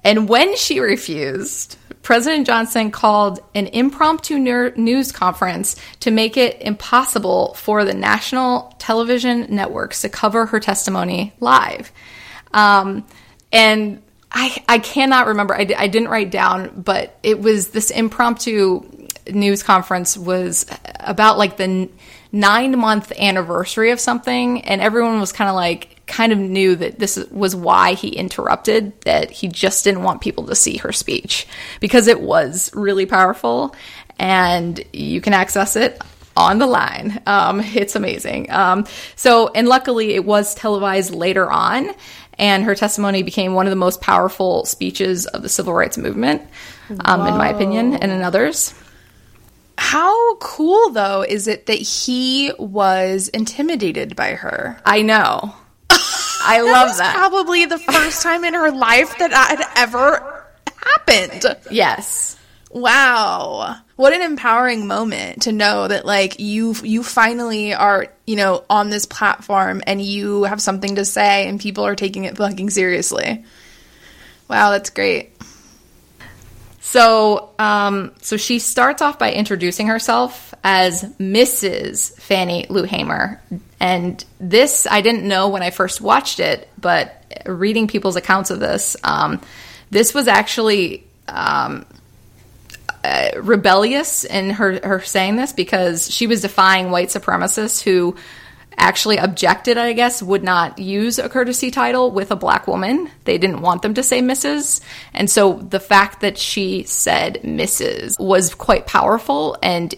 And when she refused, President Johnson called an impromptu news conference to make it impossible for the national television networks to cover her testimony live. Um, and I, I cannot remember, I, I didn't write down, but it was this impromptu news conference was about like the nine month anniversary of something, and everyone was kind of like, kind of knew that this was why he interrupted, that he just didn't want people to see her speech because it was really powerful and you can access it on the line. Um, it's amazing. Um, so, and luckily it was televised later on, and her testimony became one of the most powerful speeches of the civil rights movement, um, in my opinion, and in others. How cool, though, is it that he was intimidated by her? I know. I love that. Probably the first time in her life that had ever happened. Yes. Wow. What an empowering moment to know that like you you finally are, you know, on this platform and you have something to say and people are taking it fucking seriously. Wow, that's great. So, um, so she starts off by introducing herself as Mrs. Fannie Lou Hamer, and this I didn't know when I first watched it, but reading people's accounts of this, um, this was actually um, uh, rebellious in her her saying this because she was defying white supremacists who actually objected, I guess, would not use a courtesy title with a black woman. They didn't want them to say Mrs. And so the fact that she said Mrs. was quite powerful and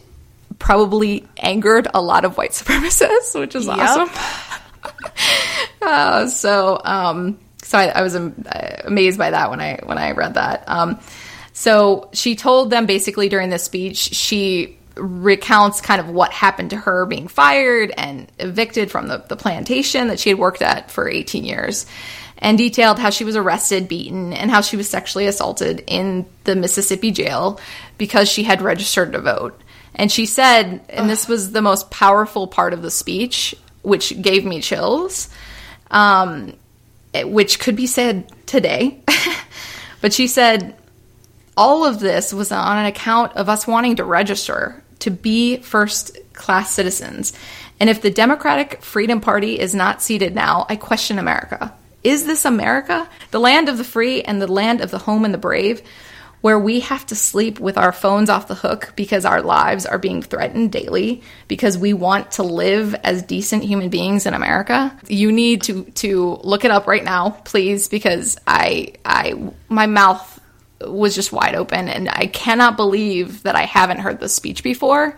probably angered a lot of white supremacists, which is yep. awesome. uh, so, um, so I, I was amazed by that when I when I read that. Um, so she told them basically during this speech she recounts kind of what happened to her being fired and evicted from the, the plantation that she had worked at for 18 years and detailed how she was arrested, beaten, and how she was sexually assaulted in the Mississippi jail because she had registered to vote. And she said, and this was the most powerful part of the speech, which gave me chills, um, which could be said today. but she said, all of this was on an account of us wanting to register to be first class citizens. And if the Democratic Freedom Party is not seated now, I question America. Is this America? The land of the free and the land of the home and the brave, where we have to sleep with our phones off the hook because our lives are being threatened daily because we want to live as decent human beings in America. You need to to look it up right now, please, because I I my mouth was just wide open and I cannot believe that I haven't heard this speech before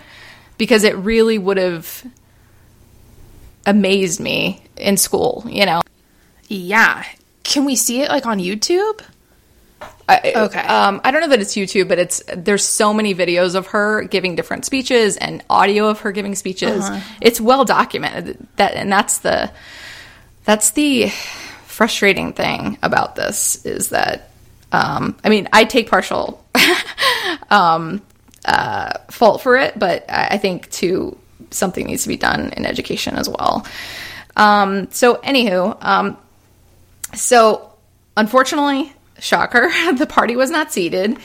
because it really would have amazed me in school, you know. Yeah. Can we see it like on YouTube? I, Okay. Um, I don't know that it's YouTube, but it's there's so many videos of her giving different speeches and audio of her giving speeches. It's well documented. That and that's the that's the frustrating thing about this is that um, I mean I take partial um, uh, fault for it, but I think too something needs to be done in education as well. Um, so anywho, um, so, unfortunately, shocker, the party was not seated,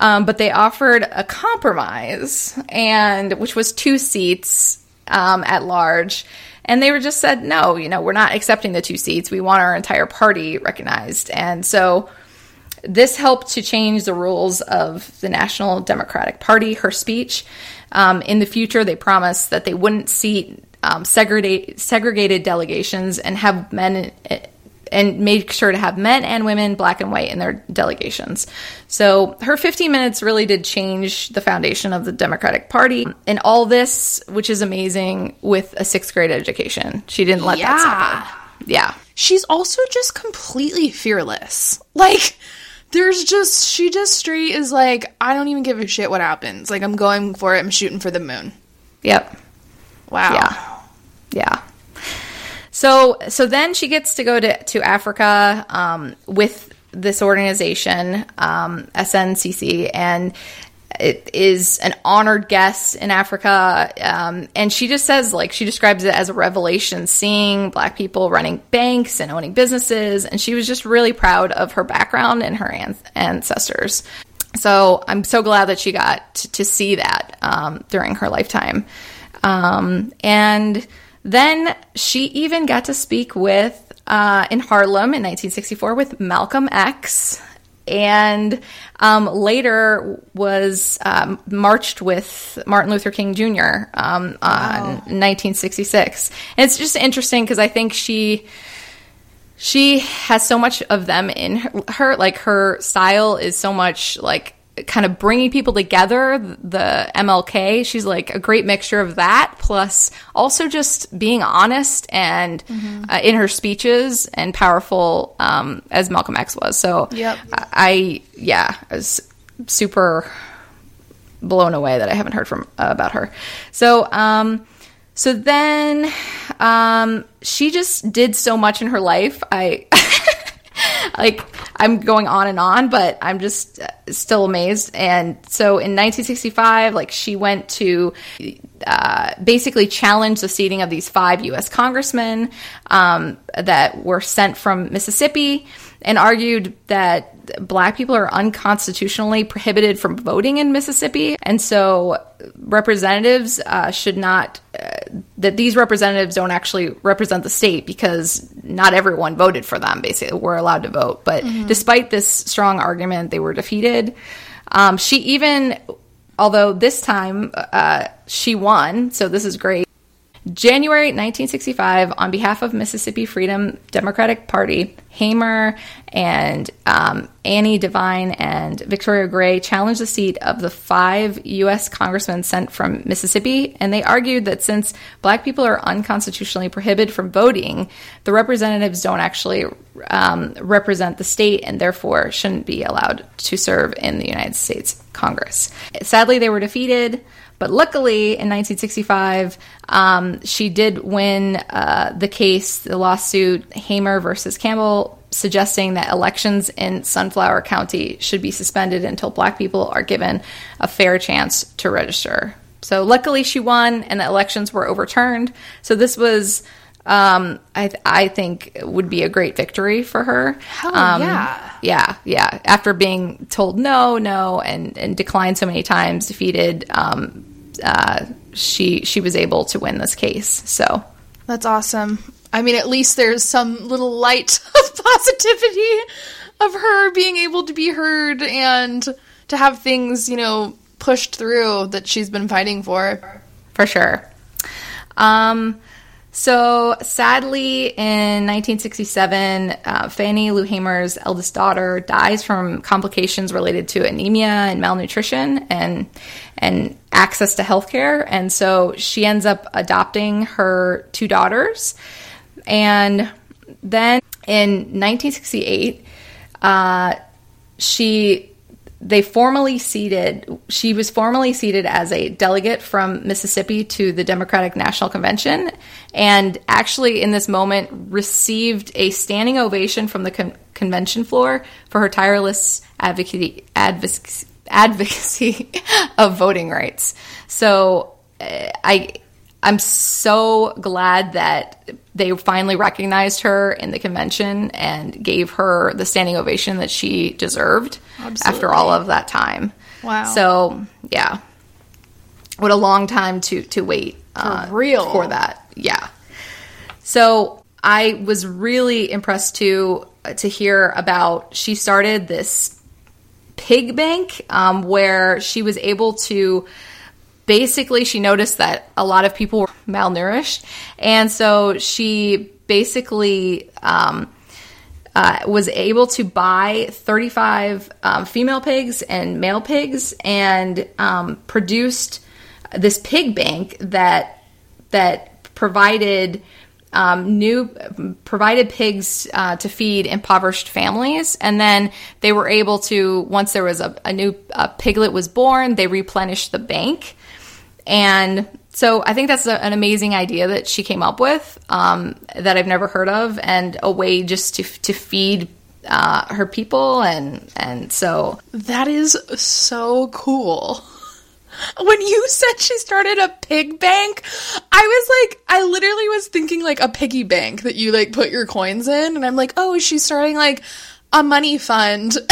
um, but they offered a compromise, and which was two seats um, at large. And they were just said, no, you know, we're not accepting the two seats. We want our entire party recognized. And so this helped to change the rules of the National Democratic Party, her speech. Um, in the future, they promised that they wouldn't seat um, segregate, segregated delegations and have men and made sure to have men and women, black and white, in their delegations. So her 15 minutes really did change the foundation of the Democratic Party. And all this, which is amazing, with a sixth grade education. She didn't let that stop her. Yeah. She's also just completely fearless. Like, there's just, she just straight is like, I don't even give a shit what happens. Like, I'm going for it. I'm shooting for the moon. Yep. Wow. Yeah. Yeah. So so then she gets to go to to Africa um, with this organization um, SNCC and is an honored guest in Africa um, and she just says like she describes it as a revelation seeing black people running banks and owning businesses and she was just really proud of her background and her an- ancestors. So I'm so glad that she got to, to see that um, during her lifetime. Um, and then she even got to speak with uh, in Harlem in 1964 with Malcolm X, and um, later was um, marched with Martin Luther King Jr. Um, on 1966. And it's just interesting because I think she she has so much of them in her, her like her style is so much like kind of bringing people together the mlk she's like a great mixture of that plus also just being honest and uh, in her speeches and powerful um, as malcolm x was so Yep. I, I yeah i was super blown away that I haven't heard from uh, about her. So, um, so then, um, she just did so much in her life. I like I'm going on and on, but I'm just uh, still amazed. And so in 1965, like she went to uh, basically challenge the seating of these five U.S. congressmen um, that were sent from Mississippi, and argued that black people are unconstitutionally prohibited from voting in Mississippi, and so representatives uh, should not. That these representatives don't actually represent the state because not everyone voted for them. Basically, were allowed to vote, but despite this strong argument, they were defeated. Um, she even, although this time uh, she won, so this is great. January 1965, on behalf of Mississippi Freedom Democratic Party, Hamer and um, Annie Devine and Victoria Gray challenged the seat of the five U.S. congressmen sent from Mississippi, and they argued that since black people are unconstitutionally prohibited from voting, the representatives don't actually um, represent the state and therefore shouldn't be allowed to serve in the United States Congress. Sadly, they were defeated. But luckily, in 1965, um, she did win uh, the case, the lawsuit, Hamer versus Campbell, suggesting that elections in Sunflower County should be suspended until black people are given a fair chance to register. So luckily, she won, and the elections were overturned. So this was. Um, I I think would be a great victory for her. Hell um, yeah. yeah, yeah. After being told no, no, and and declined so many times, defeated, um, uh, she she was able to win this case. So That's awesome. I mean, at least there's some little light of positivity of her being able to be heard and to have things, you know, pushed through that she's been fighting for. for sure. Um, so sadly, in 1967, uh, Fannie Lou Hamer's eldest daughter dies from complications related to anemia and malnutrition and and access to healthcare, and so she ends up adopting her two daughters, and then in 1968, uh, she they formally seated she was formally seated as a delegate from Mississippi to the Democratic National Convention and actually in this moment received a standing ovation from the con- convention floor for her tireless advocacy advocacy, advocacy of voting rights. So uh, I I'm so glad that they finally recognized her in the convention and gave her the standing ovation that she deserved after all of that time. Wow. So yeah, what a long time to to wait uh, real. for that. Yeah. So I was really impressed to to hear about. She started this pig bank um, where she was able to basically she noticed that a lot of people were malnourished. And so she basically um, uh, was able to buy 35 um, female pigs and male pigs and um, produced this pig bank that that provided um, new provided pigs uh, to feed impoverished families, and then they were able to once there was a, a new a piglet was born, they replenished the bank, and so I think that's a, an amazing idea that she came up with um, that I've never heard of, and a way just to to feed uh, her people, and and so That is so cool. When you said she started a pig bank, I was like, I literally was thinking like a piggy bank that you like put your coins in, and I'm like, oh, she's starting like a money fund. and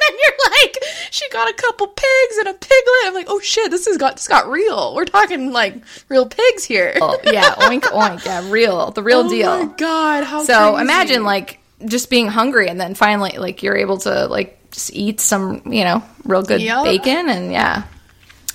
then you're like, she got a couple pigs and a piglet. I'm like, oh shit, this has got this got real. We're talking like real pigs here. Oh, yeah, oink oink, yeah, real, the real oh deal. my god, how So crazy. imagine like just being hungry and then finally like you're able to like just eat some, you know, real good Yup. bacon and yeah.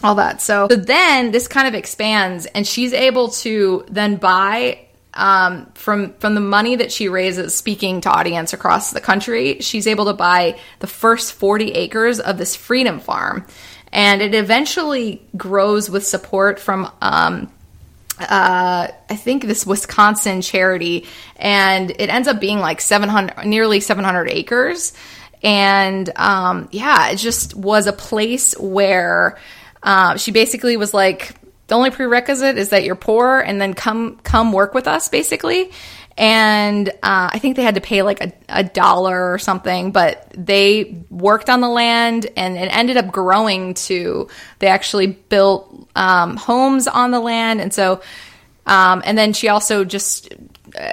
All that. So, so then this kind of expands and she's able to then buy um, from from the money that she raises speaking to audience across the country, she's able to buy the first 40 acres of this freedom farm. And it eventually grows with support from um, uh, I think this Wisconsin charity, and it ends up being like 700, nearly 700 acres. And um, yeah, it just was a place where uh, she basically was like, the only prerequisite is that you're poor, and then come come work with us, basically. And uh, I think they had to pay like a, a dollar or something, but they worked on the land, and it ended up growing to they actually built um, homes on the land, and so um, and then she also just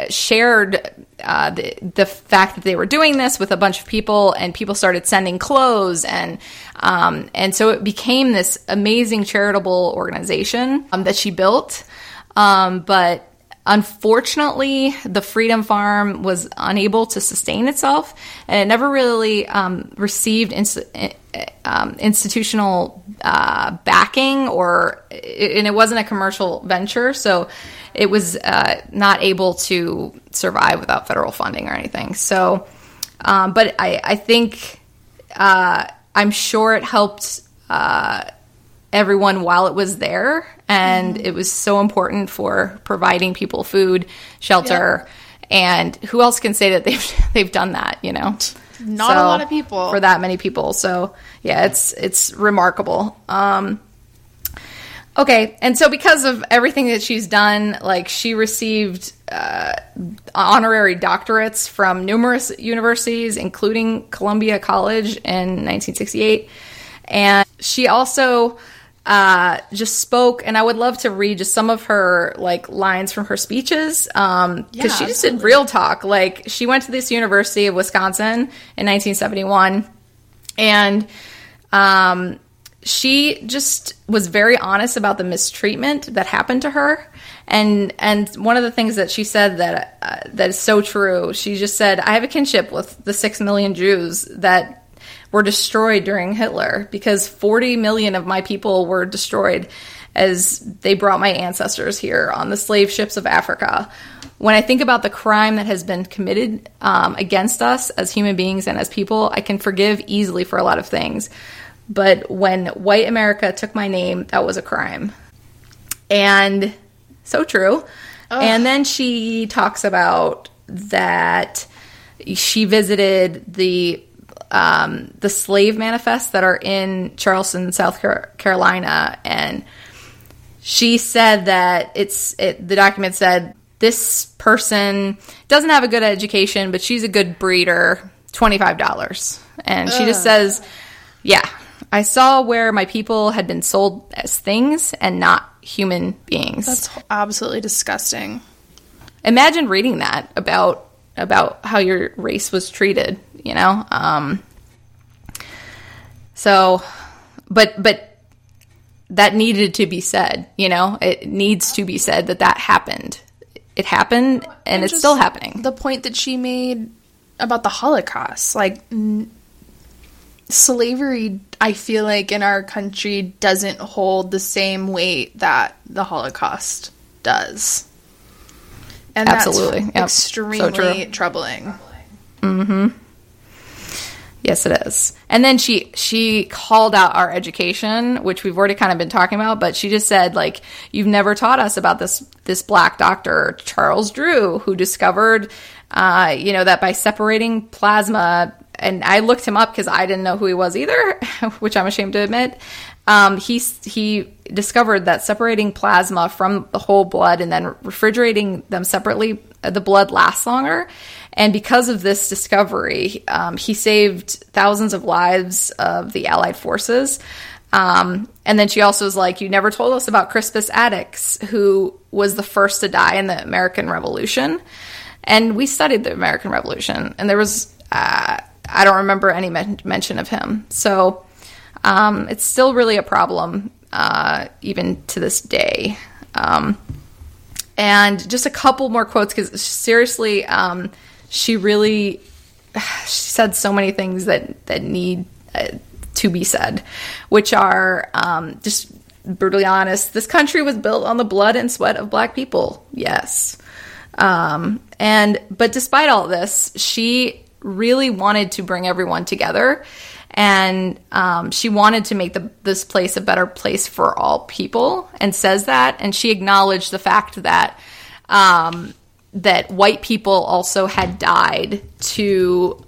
shared uh, the the fact that they were doing this with a bunch of people, and people started sending clothes, and um, and so it became this amazing charitable organization um, that she built. Um, but unfortunately, the Freedom Farm was unable to sustain itself, and it never really um, received um, institutional uh, backing, or and it wasn't a commercial venture, so it was uh, not able to survive without federal funding or anything. So, um, but I, I think uh, I'm sure it helped uh, everyone while it was there, and it was so important for providing people food, shelter, and who else can say that they've they've done that? You know, Not a lot of people. for that many people. So yeah, it's it's remarkable. Um, okay, and so because of everything that she's done, like she received uh, honorary doctorates from numerous universities, including Columbia College in 1968, and she also uh, just spoke. And I would love to read just some of her like lines from her speeches because Yeah, she just did real talk. Like she went to this University of Wisconsin in 1971, and um, she just was very honest about the mistreatment that happened to her. And and one of the things that she said that uh, that is so true she just said i have a kinship with the 6 million jews that were destroyed during hitler because 40 million of my people were destroyed as they brought my ancestors here on the slave ships of africa. When i think about the crime that has been committed um, against us as human beings and as people i can forgive easily for a lot of things but when white America took my name, that was a crime. And so true. Ugh. And then she talks about that she visited the um, the slave manifests that are in Charleston, South Carolina, and she said that it's it, the document said this person doesn't have a good education, but she's a good breeder. Twenty five dollars, and Ugh. she just says, "Yeah, I saw where my people had been sold as things and not human beings. That's absolutely disgusting. Imagine reading that about about how your race was treated, you know? Um, so but but that needed to be said, you know? It needs to be said that that happened. It happened and, and it's still happening. The point that she made about the Holocaust, like n- slavery I feel like in our country doesn't hold the same weight that the Holocaust does. And Absolutely. that's yep. extremely so troubling. Mm-hmm. Yes, it is. And then she she called out our education, which we've already kind of been talking about, but she just said like you've never taught us about this this black doctor Charles Drew who discovered uh, you know that by separating plasma and I looked him up because I didn't know who he was either, which I'm ashamed to admit. Um, he he discovered that separating plasma from the whole blood and then refrigerating them separately, uh, the blood lasts longer. And because of this discovery, um, he saved thousands of lives of the Allied forces. Um, and then she also was like, "You never told us about Crispus Attucks, who was the first to die in the American Revolution." And we studied the American Revolution, and there was uh, I don't remember any men- mention of him. So um, it's still really a problem, uh, even to this day. Um, and just a couple more quotes because seriously, um, she really she said so many things that that need uh, to be said, which are um, just brutally honest. This country was built on the blood and sweat of black people. Yes. Um, and but despite all this, she really wanted to bring everyone together. And um, she wanted to make the, this place a better place for all people and says that. And she acknowledged the fact that um, that white people also had died to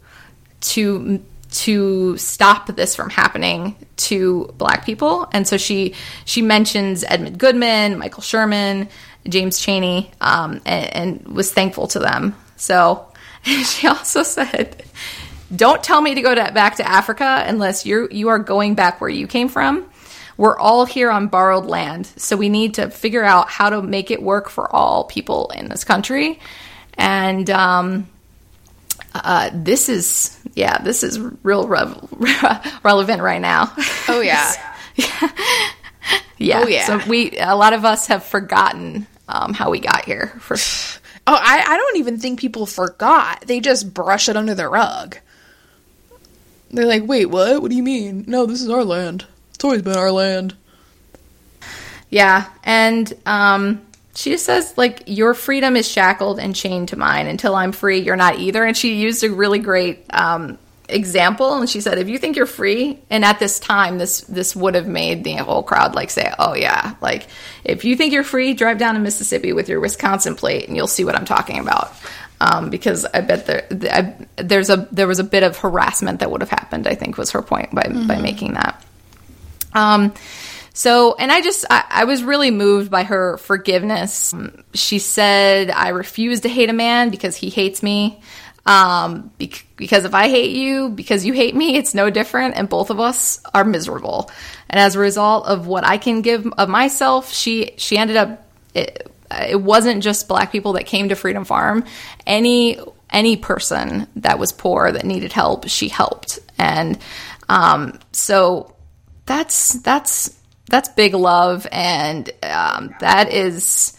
to to stop this from happening to black people. And so she she mentions edmund goodman michael sherman james chaney um, and, and was thankful to them. So she also said, "Don't tell me to go to, back to Africa unless you you are going back where you came from. We're all here on borrowed land, so we need to figure out how to make it work for all people in this country." And um, uh, this is yeah, this is real rev- relevant right now. Oh yeah. yeah. yeah. Oh yeah. So we a lot of us have forgotten um, how we got here. For Oh, I, I don't even think people forgot. They just brush it under the rug. They're like, wait, what? What do you mean? No, this is our land. It's always been our land. Yeah, and um, she just says, like, your freedom is shackled and chained to mine. Until I'm free, you're not either. And she used a really great um, example and she said if you think you're free and at this time this this would have made the whole crowd like say oh yeah like if you think you're free drive down to mississippi with your wisconsin plate and you'll see what i'm talking about um, because i bet there I, there's a there was a bit of harassment that would have happened i think was her point by mm-hmm. by making that um so, and I just, I, I, was really moved by her forgiveness. She said, I refuse to hate a man because he hates me. Um, because if I hate you because you hate me, it's no different, and both of us are miserable. And as a result of what I can give of myself, she she ended up. It, it wasn't just black people that came to Freedom Farm. Any any person that was poor that needed help, she helped. And um, so that's that's that's big love, and um, that is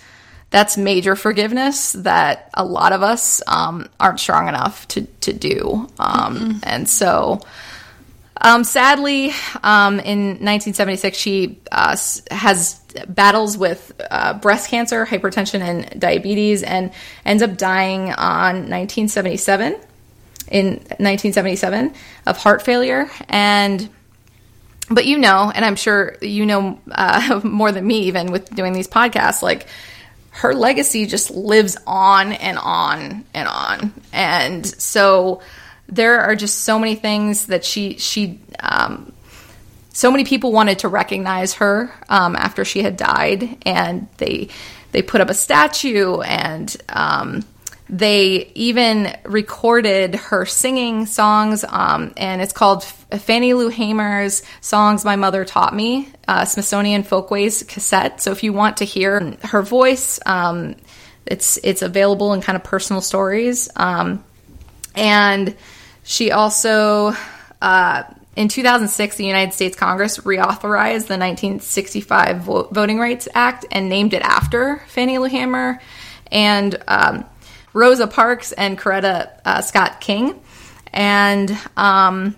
that's major forgiveness that a lot of us um, aren't strong enough to to do, um, and so. Um, sadly, um, in 1976, she uh, has battles with uh, breast cancer, hypertension, and diabetes, and ends up dying on 1977 in 1977 of heart failure. And but you know, and I'm sure you know uh, more than me, even with doing these podcasts, like her legacy just lives on and on and on. And so there are just so many things that she she um, so many people wanted to recognize her um, after she had died, and they they put up a statue, and um, they even recorded her singing songs, um, and it's called Fannie Lou Hamer's "Songs My Mother Taught Me," uh, Smithsonian Folkways cassette. So if you want to hear her voice, um, it's it's available in kind of personal stories, um, and she also. Uh, in 2006, the United States Congress reauthorized the 1965 Vo- Voting Rights Act and named it after Fannie Lou Hamer and um, Rosa Parks and Coretta uh, Scott King. And um,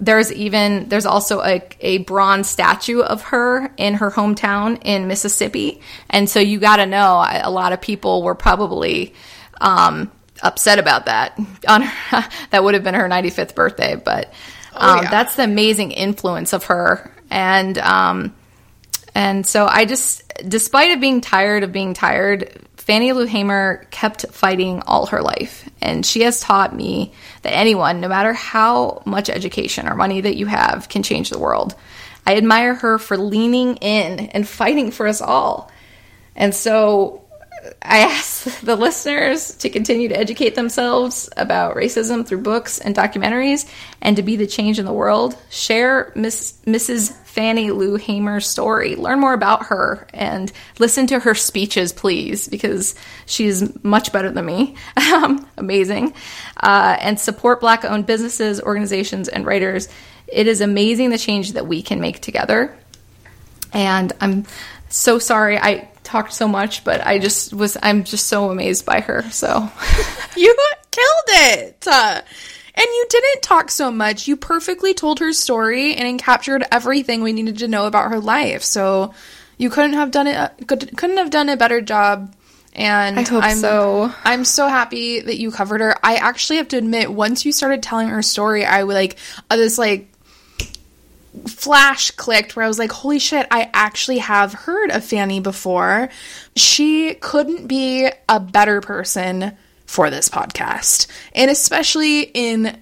there's even there's also a, a bronze statue of her in her hometown in Mississippi. And so you got to know a lot of people were probably um, upset about that. On her, that would have been her 95th birthday, but um, yeah. that's the amazing influence of her. And um, and so I just, despite of being tired of being tired, Fannie Lou Hamer kept fighting all her life. And she has taught me that anyone, no matter how much education or money that you have, can change the world. I admire her for leaning in and fighting for us all. And so I ask the listeners to continue to educate themselves about racism through books and documentaries and to be the change in the world. Share Miss, Mrs. Fannie Lou Hamer's story. Learn more about her and listen to her speeches, please, because she's much better than me. Um, Amazing. Uh, and support Black owned businesses, organizations, and writers. It is amazing the change that we can make together. And I'm so sorry I talked so much, but I just was, I'm just so amazed by her. So, You killed it. Uh, and you didn't talk so much. You perfectly told her story and captured everything we needed to know about her life. So you couldn't have done it. could- Couldn't have done a better job. And I hope am so. I'm so happy that you covered her. I actually have to admit, once you started telling her story, I like uh, this like flash clicked where I was like, holy shit, I actually have heard of Fannie before. She couldn't be a better person for this podcast. And especially in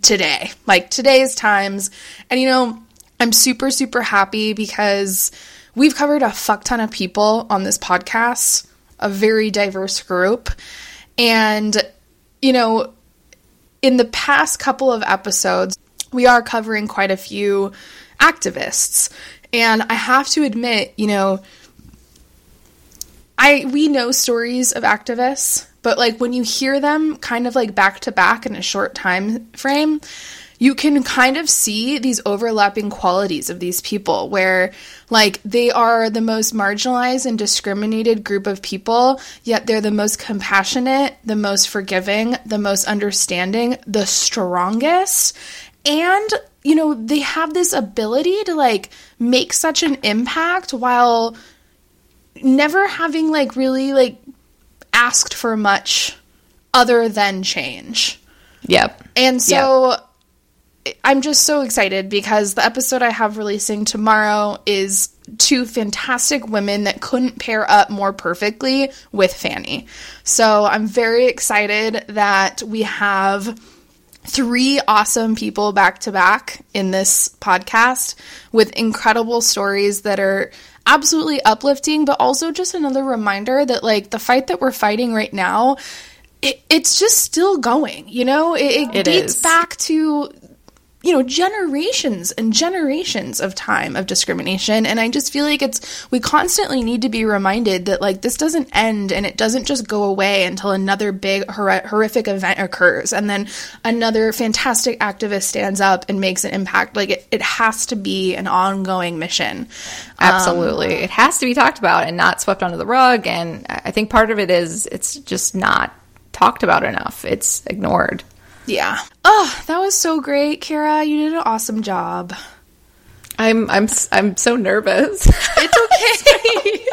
today, like today's times. And you know, I'm super, super happy because we've covered a fuck ton of people on this podcast, a very diverse group. And, you know, in the past couple of episodes, we are covering quite a few activists. And I have to admit, you know, I we know stories of activists, but like when you hear them kind of like back to back in a short time frame, you can kind of see these overlapping qualities of these people where like they are the most marginalized and discriminated group of people yet they're the most compassionate the most forgiving the most understanding the strongest and you know they have this ability to like make such an impact while never having like really like asked for much other than change yep. and so I'm just so excited because the episode I have releasing tomorrow is two fantastic women that couldn't pair up more perfectly with Fannie. So I'm very excited that we have three awesome people back to back in this podcast with incredible stories that are absolutely uplifting, but also just another reminder that, like, the fight that we're fighting right now. It, it's just still going, you know. It, it, It dates is. back to you know generations and generations of time of discrimination and i just feel like it's we constantly need to be reminded that like this doesn't end and it doesn't just go away until another big hor- horrific event occurs and then another fantastic activist stands up and makes an impact like it, it has to be an ongoing mission um, Absolutely. it has to be talked about and not swept under the rug. And I think part of it is it's just not talked about enough, it's ignored. Yeah oh that was so great kara you did an awesome job I'm I'm I'm so nervous. it's okay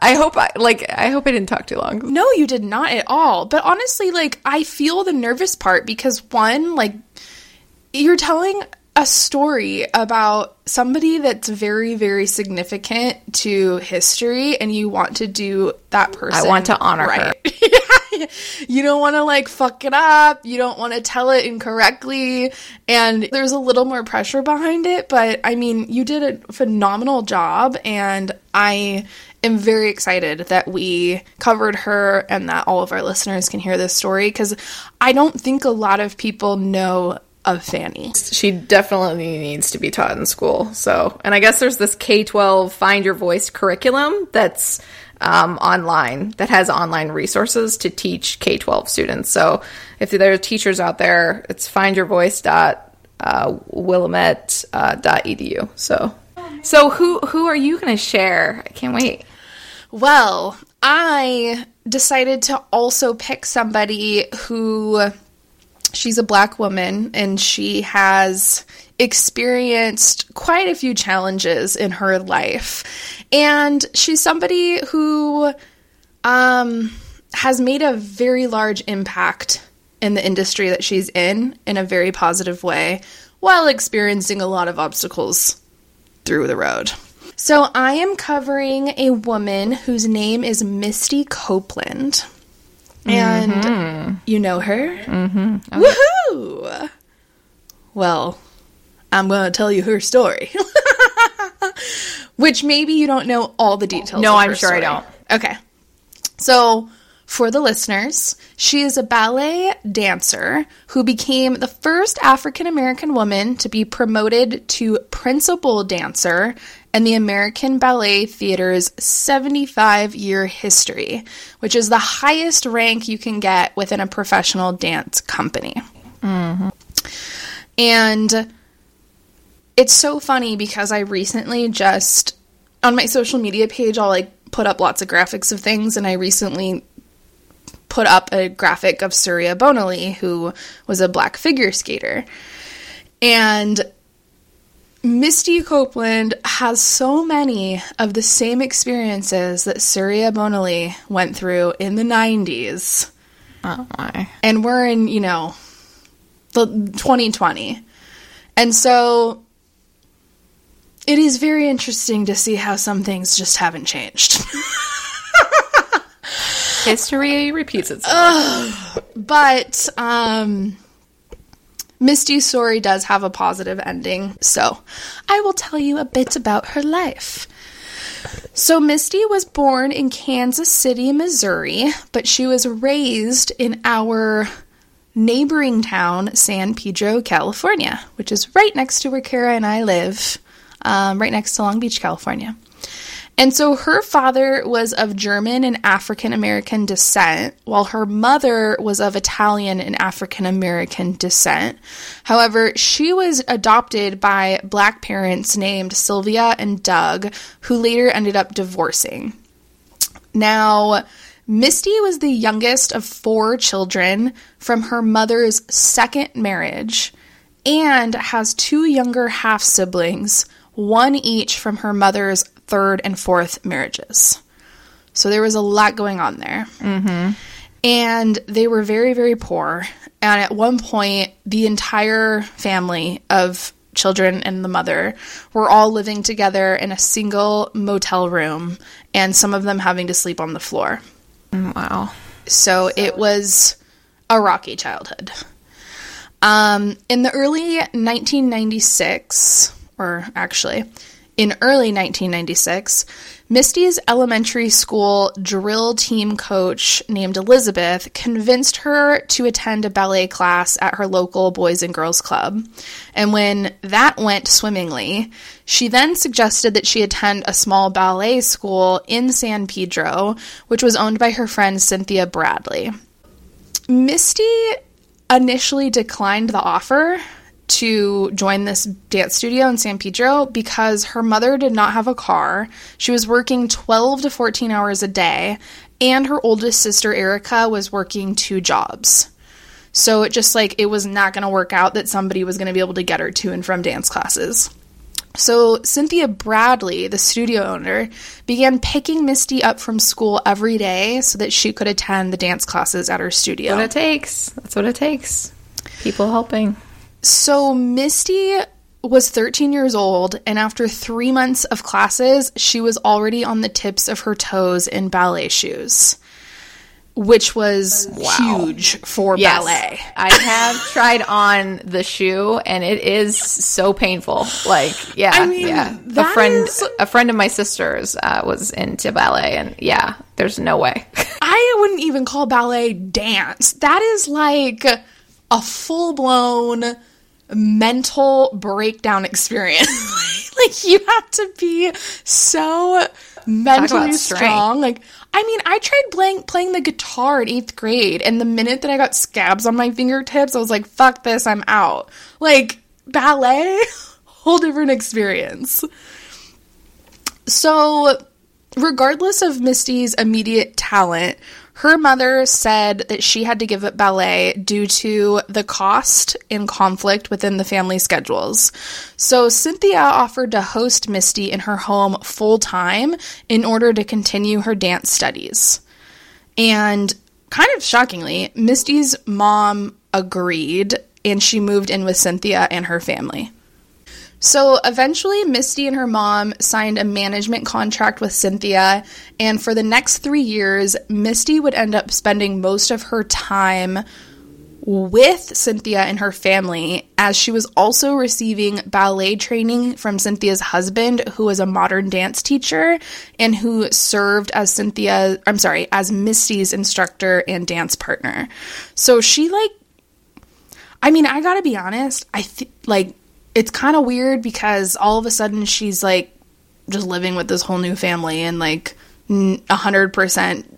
I hope I like I hope I didn't talk too long. No, you did not at all. But honestly, like, I feel the nervous part because one, like, you're telling a story about somebody that's very, very significant to history, and you want to do that person. I want to honor her. her. you don't want to like fuck it up. You don't want to tell it incorrectly. And there's a little more pressure behind it. But I mean, you did a phenomenal job. And I am very excited that we covered her and that all of our listeners can hear this story because I don't think a lot of people know of Fannie. She definitely needs to be taught in school. So, and I guess there's this K 12 Find Your Voice curriculum that's um, online that has online resources to teach K 12 students. So, if there are teachers out there, it's findyourvoice.willamette.edu. Uh, edu. so, so who who are you going to share? I can't wait. Well, I decided to also pick somebody who she's a black woman and she has experienced quite a few challenges in her life. And she's somebody who um, has made a very large impact in the industry that she's in in a very positive way while experiencing a lot of obstacles through the road. So I am covering a woman whose name is Misty Copeland. And you know her? Mm-hmm. Woohoo! Well, I'm going to tell you her story. Which maybe you don't know all the details. No, I'm sure I don't. Okay. So, for the listeners, she is a ballet dancer who became the first African American woman to be promoted to principal dancer in the American Ballet Theater's 75 year history, which is the highest rank you can get within a professional dance company. Mm-hmm. And it's so funny because I recently just on my social media page I'll like put up lots of graphics of things and I recently put up a graphic of Surya Bonaly who was a black figure skater. And Misty Copeland has so many of the same experiences that Surya Bonaly went through in the 90s. Oh my. And we're in, you know, the 2020. And so it is very interesting to see how some things just haven't changed. History repeats itself. but um Misty's story does have a positive ending, so I will tell you a bit about her life. So, Misty was born in Kansas City, Missouri, but she was raised in our neighboring town, San Pedro, California, which is right next to where Kara and I live, um, right next to Long Beach, California. And so her father was of German and African American descent, while her mother was of Italian and African American descent. However, she was adopted by black parents named Sylvia and Doug, who later ended up divorcing. Now, Misty was the youngest of four children from her mother's second marriage and has two younger half siblings, one each from her mother's third and fourth marriages. So there was a lot going on there. Mm-hmm. And they were very, very poor. And at one point, the entire family of children and the mother were all living together in a single motel room, and some of them having to sleep on the floor. Wow. So it was a rocky childhood. Um, in the early 1996, or actually in early 1996, Misty's elementary school drill team coach named Elizabeth convinced her to attend a ballet class at her local Boys and Girls Club. And when that went swimmingly, she then suggested that she attend a small ballet school in San Pedro, which was owned by her friend Cynthia Bradley. Misty initially declined the offer to join this dance studio in San Pedro because her mother did not have a car. She was working 12 to 14 hours a day, and her oldest sister Erica was working two jobs. So it just like it was not going to work out that somebody was going to be able to get her to and from dance classes. So Cynthia Bradley, the studio owner, began picking Misty up from school every day so that she could attend the dance classes at her studio. What it takes. That's what it takes. People helping. So Misty was 13 years old, and after three months of classes, she was already on the tips of her toes in ballet shoes, which was huge for Yes. ballet. I have tried on the shoe and it is so painful. Like, yeah, I mean, yeah. A friend, is- a friend of my sister's uh, was into ballet, and yeah, there's no way. I wouldn't even call ballet dance. That is like a full blown mental breakdown experience. like you have to be so mentally strong. Like I mean, I tried playing playing the guitar in eighth grade, and the minute that I got scabs on my fingertips, I was like, "Fuck this, I'm out." Like ballet, whole different experience. So, regardless of Misty's immediate talent, her mother said that she had to give up ballet due to the cost and conflict within the family schedules. So, Cynthia offered to host Misty in her home full time in order to continue her dance studies. And kind of shockingly, Misty's mom agreed and she moved in with Cynthia and her family. So eventually, Misty and her mom signed a management contract with Cynthia, and for the next three years, Misty would end up spending most of her time with Cynthia and her family, as she was also receiving ballet training from Cynthia's husband, who was a modern dance teacher and who served as Cynthia, I'm sorry, as Misty's instructor and dance partner. So she like I mean, I gotta be honest. I think like it's kind of weird because all of a sudden she's like just living with this whole new family and like a hundred percent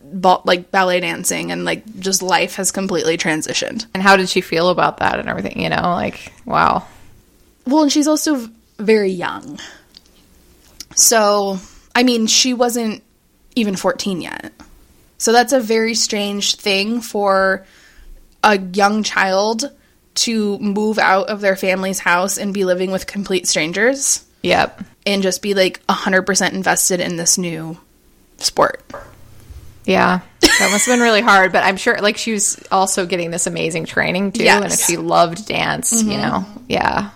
like ballet dancing and like just life has completely transitioned. and how did she feel about that and everything? You know, like, wow. Well, and she's also very young. So, I mean, she wasn't even 14 yet. So that's a very strange thing for a young child to move out of their family's house and be living with complete strangers Yep. and just be like 100% invested in this new sport. Yeah. That must have been really hard, but I'm sure like she was also getting this amazing training too. And if she loved dance, you mm-hmm. know, yeah.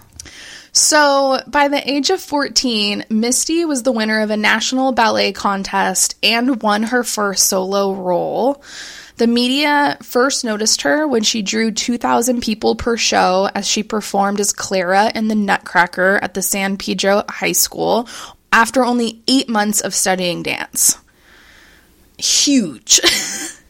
So, by the age of 14, Misty was the winner of a national ballet contest and won her first solo role. The media first noticed her when she drew 2,000 people per show as she performed as Clara in the Nutcracker at the San Pedro High School after only eight months of studying dance. Huge.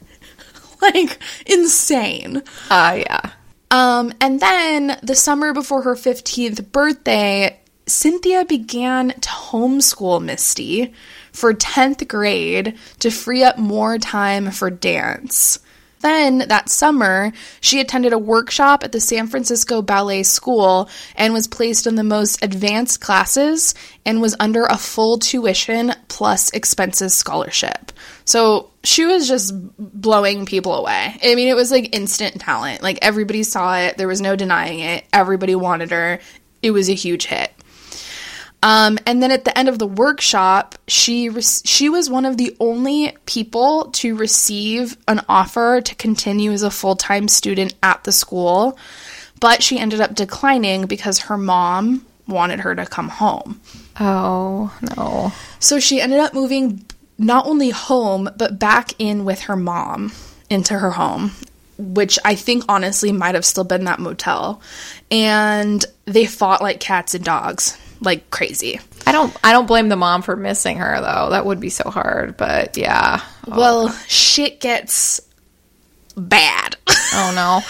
like, insane. Uh yeah. Um, and then the summer before her 15th birthday, Cynthia began to homeschool Misty for 10th grade to free up more time for dance. Then that summer, she attended a workshop at the San Francisco Ballet School and was placed in the most advanced classes and was under a full tuition plus expenses scholarship. So she was just blowing people away. I mean, it was like instant talent. Like everybody saw it, there was no denying it. Everybody wanted her. It was a huge hit. Um, and then at the end of the workshop, she re- she was one of the only people to receive an offer to continue as a full time student at the school, but she ended up declining because her mom wanted her to come home. Oh no. So she ended up moving not only home, but back in with her mom into her home, which I think honestly might have still been that motel. And they fought like cats and dogs, like crazy. I don't I don't blame the mom for missing her though. That would be so hard, but yeah. Well, shit gets bad. Oh no.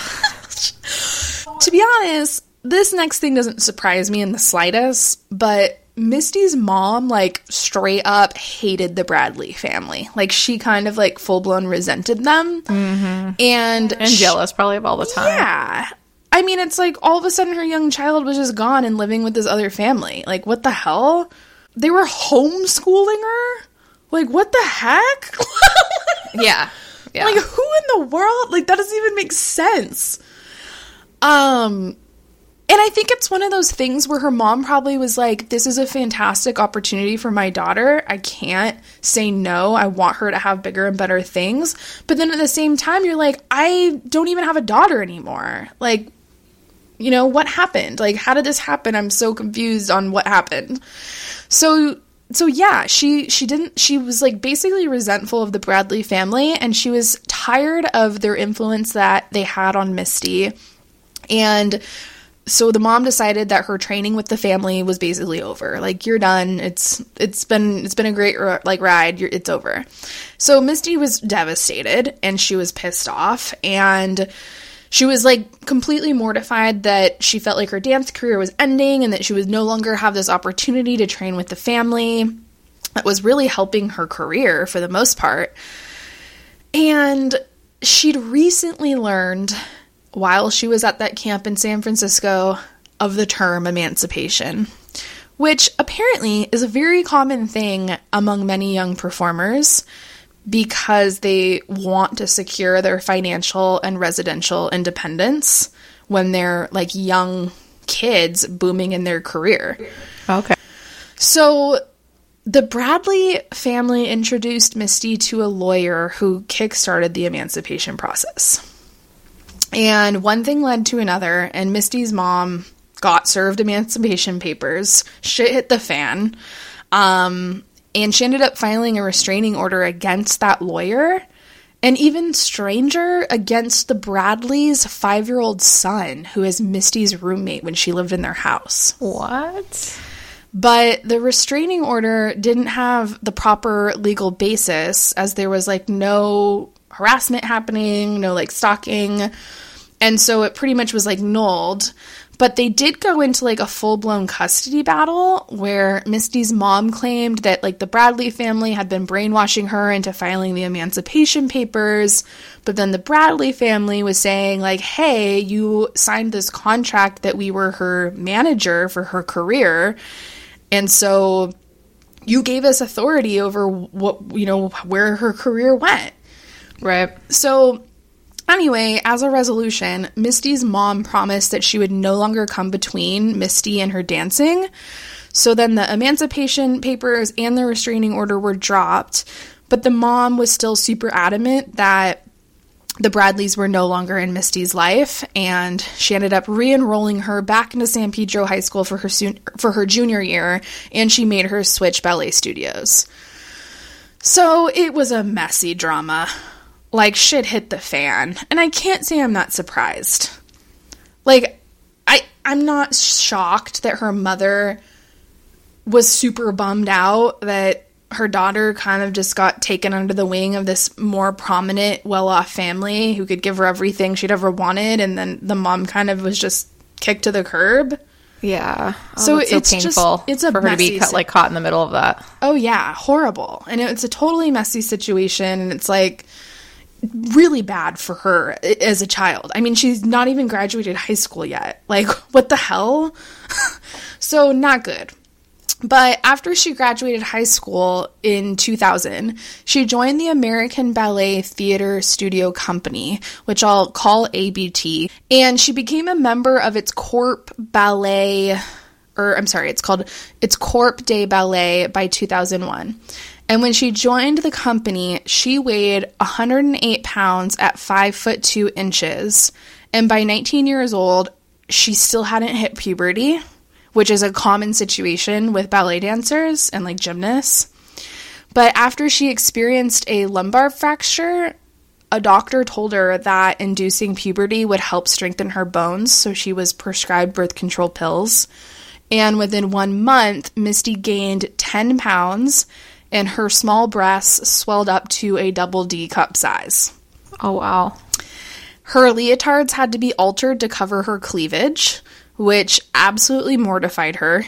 to be honest, this next thing doesn't surprise me in the slightest, but Misty's mom, like, straight up hated the Bradley family. Like, she kind of, like, full blown resented them. Mm-hmm. And, and jealous probably of all the time. Yeah. I mean, it's like all of a sudden her young child was just gone and living with this other family. Like, what the hell? They were homeschooling her? Like, what the heck? yeah. Yeah. Like, who in the world? Like, that doesn't even make sense. Um, and I think it's one of those things where her mom probably was like, This is a fantastic opportunity for my daughter. I can't say no. I want her to have bigger and better things. But then at the same time, you're like, I don't even have a daughter anymore. Like, you know, what happened? Like, how did this happen? I'm so confused on what happened. So, so yeah, she she didn't she was like basically resentful of the Bradley family and she was tired of their influence that they had on Misty. And so the mom decided that her training with the family was basically over. Like you're done. It's it's been it's been a great like ride. You're, it's over. So Misty was devastated and she was pissed off and she was like completely mortified that she felt like her dance career was ending and that she would no longer have this opportunity to train with the family that was really helping her career for the most part. And she'd recently learned while she was at that camp in San Francisco of the term emancipation, which apparently is a very common thing among many young performers because they want to secure their financial and residential independence when they're like young kids booming in their career. Okay. So the Bradley family introduced Misty to a lawyer who kickstarted the emancipation process. And one thing led to another, and Misty's mom got served emancipation papers. Shit hit the fan. Um, and she ended up filing a restraining order against that lawyer. And even stranger, against the Bradleys' five year old son, who is Misty's roommate when she lived in their house. What? But the restraining order didn't have the proper legal basis, as there was like no harassment happening, no like stalking. And so it pretty much was like nulled. But they did go into like a full blown custody battle where Misty's mom claimed that like the Bradley family had been brainwashing her into filing the emancipation papers. But then the Bradley family was saying, like, hey, you signed this contract that we were her manager for her career. And so you gave us authority over what, you know, where her career went. Right. So Anyway, as a resolution, Misty's mom promised that she would no longer come between Misty and her dancing. So then the emancipation papers and the restraining order were dropped, but the mom was still super adamant that the Bradleys were no longer in Misty's life, and she ended up re-enrolling her back into San Pedro High School for her for her junior year, and she made her switch ballet studios. So it was a messy drama like shit hit the fan. And I can't say I'm not surprised. Like I I'm not shocked that her mother was super bummed out that her daughter kind of just got taken under the wing of this more prominent, well-off family who could give her everything she'd ever wanted and then the mom kind of was just kicked to the curb. Yeah. Oh, so it's so painful. Just, it's a for her to be cut, like caught in the middle of that. Oh yeah, horrible. And it's a totally messy situation and it's like really bad for her as a child. I mean, she's not even graduated high school yet. Like, what the hell? so, not good. But after she graduated high school in 2000, she joined the American Ballet Theater Studio Company, which I'll call ABT, and she became a member of its Corps Ballet or I'm sorry, it's called it's Corps de Ballet by 2001. And when she joined the company, she weighed 108 pounds at 5 foot 2 inches. And by 19 years old, she still hadn't hit puberty, which is a common situation with ballet dancers and like gymnasts. But after she experienced a lumbar fracture, a doctor told her that inducing puberty would help strengthen her bones, so she was prescribed birth control pills. And within one month, Misty gained 10 pounds and her small breasts swelled up to a double D cup size. Oh wow. Her leotards had to be altered to cover her cleavage, which absolutely mortified her.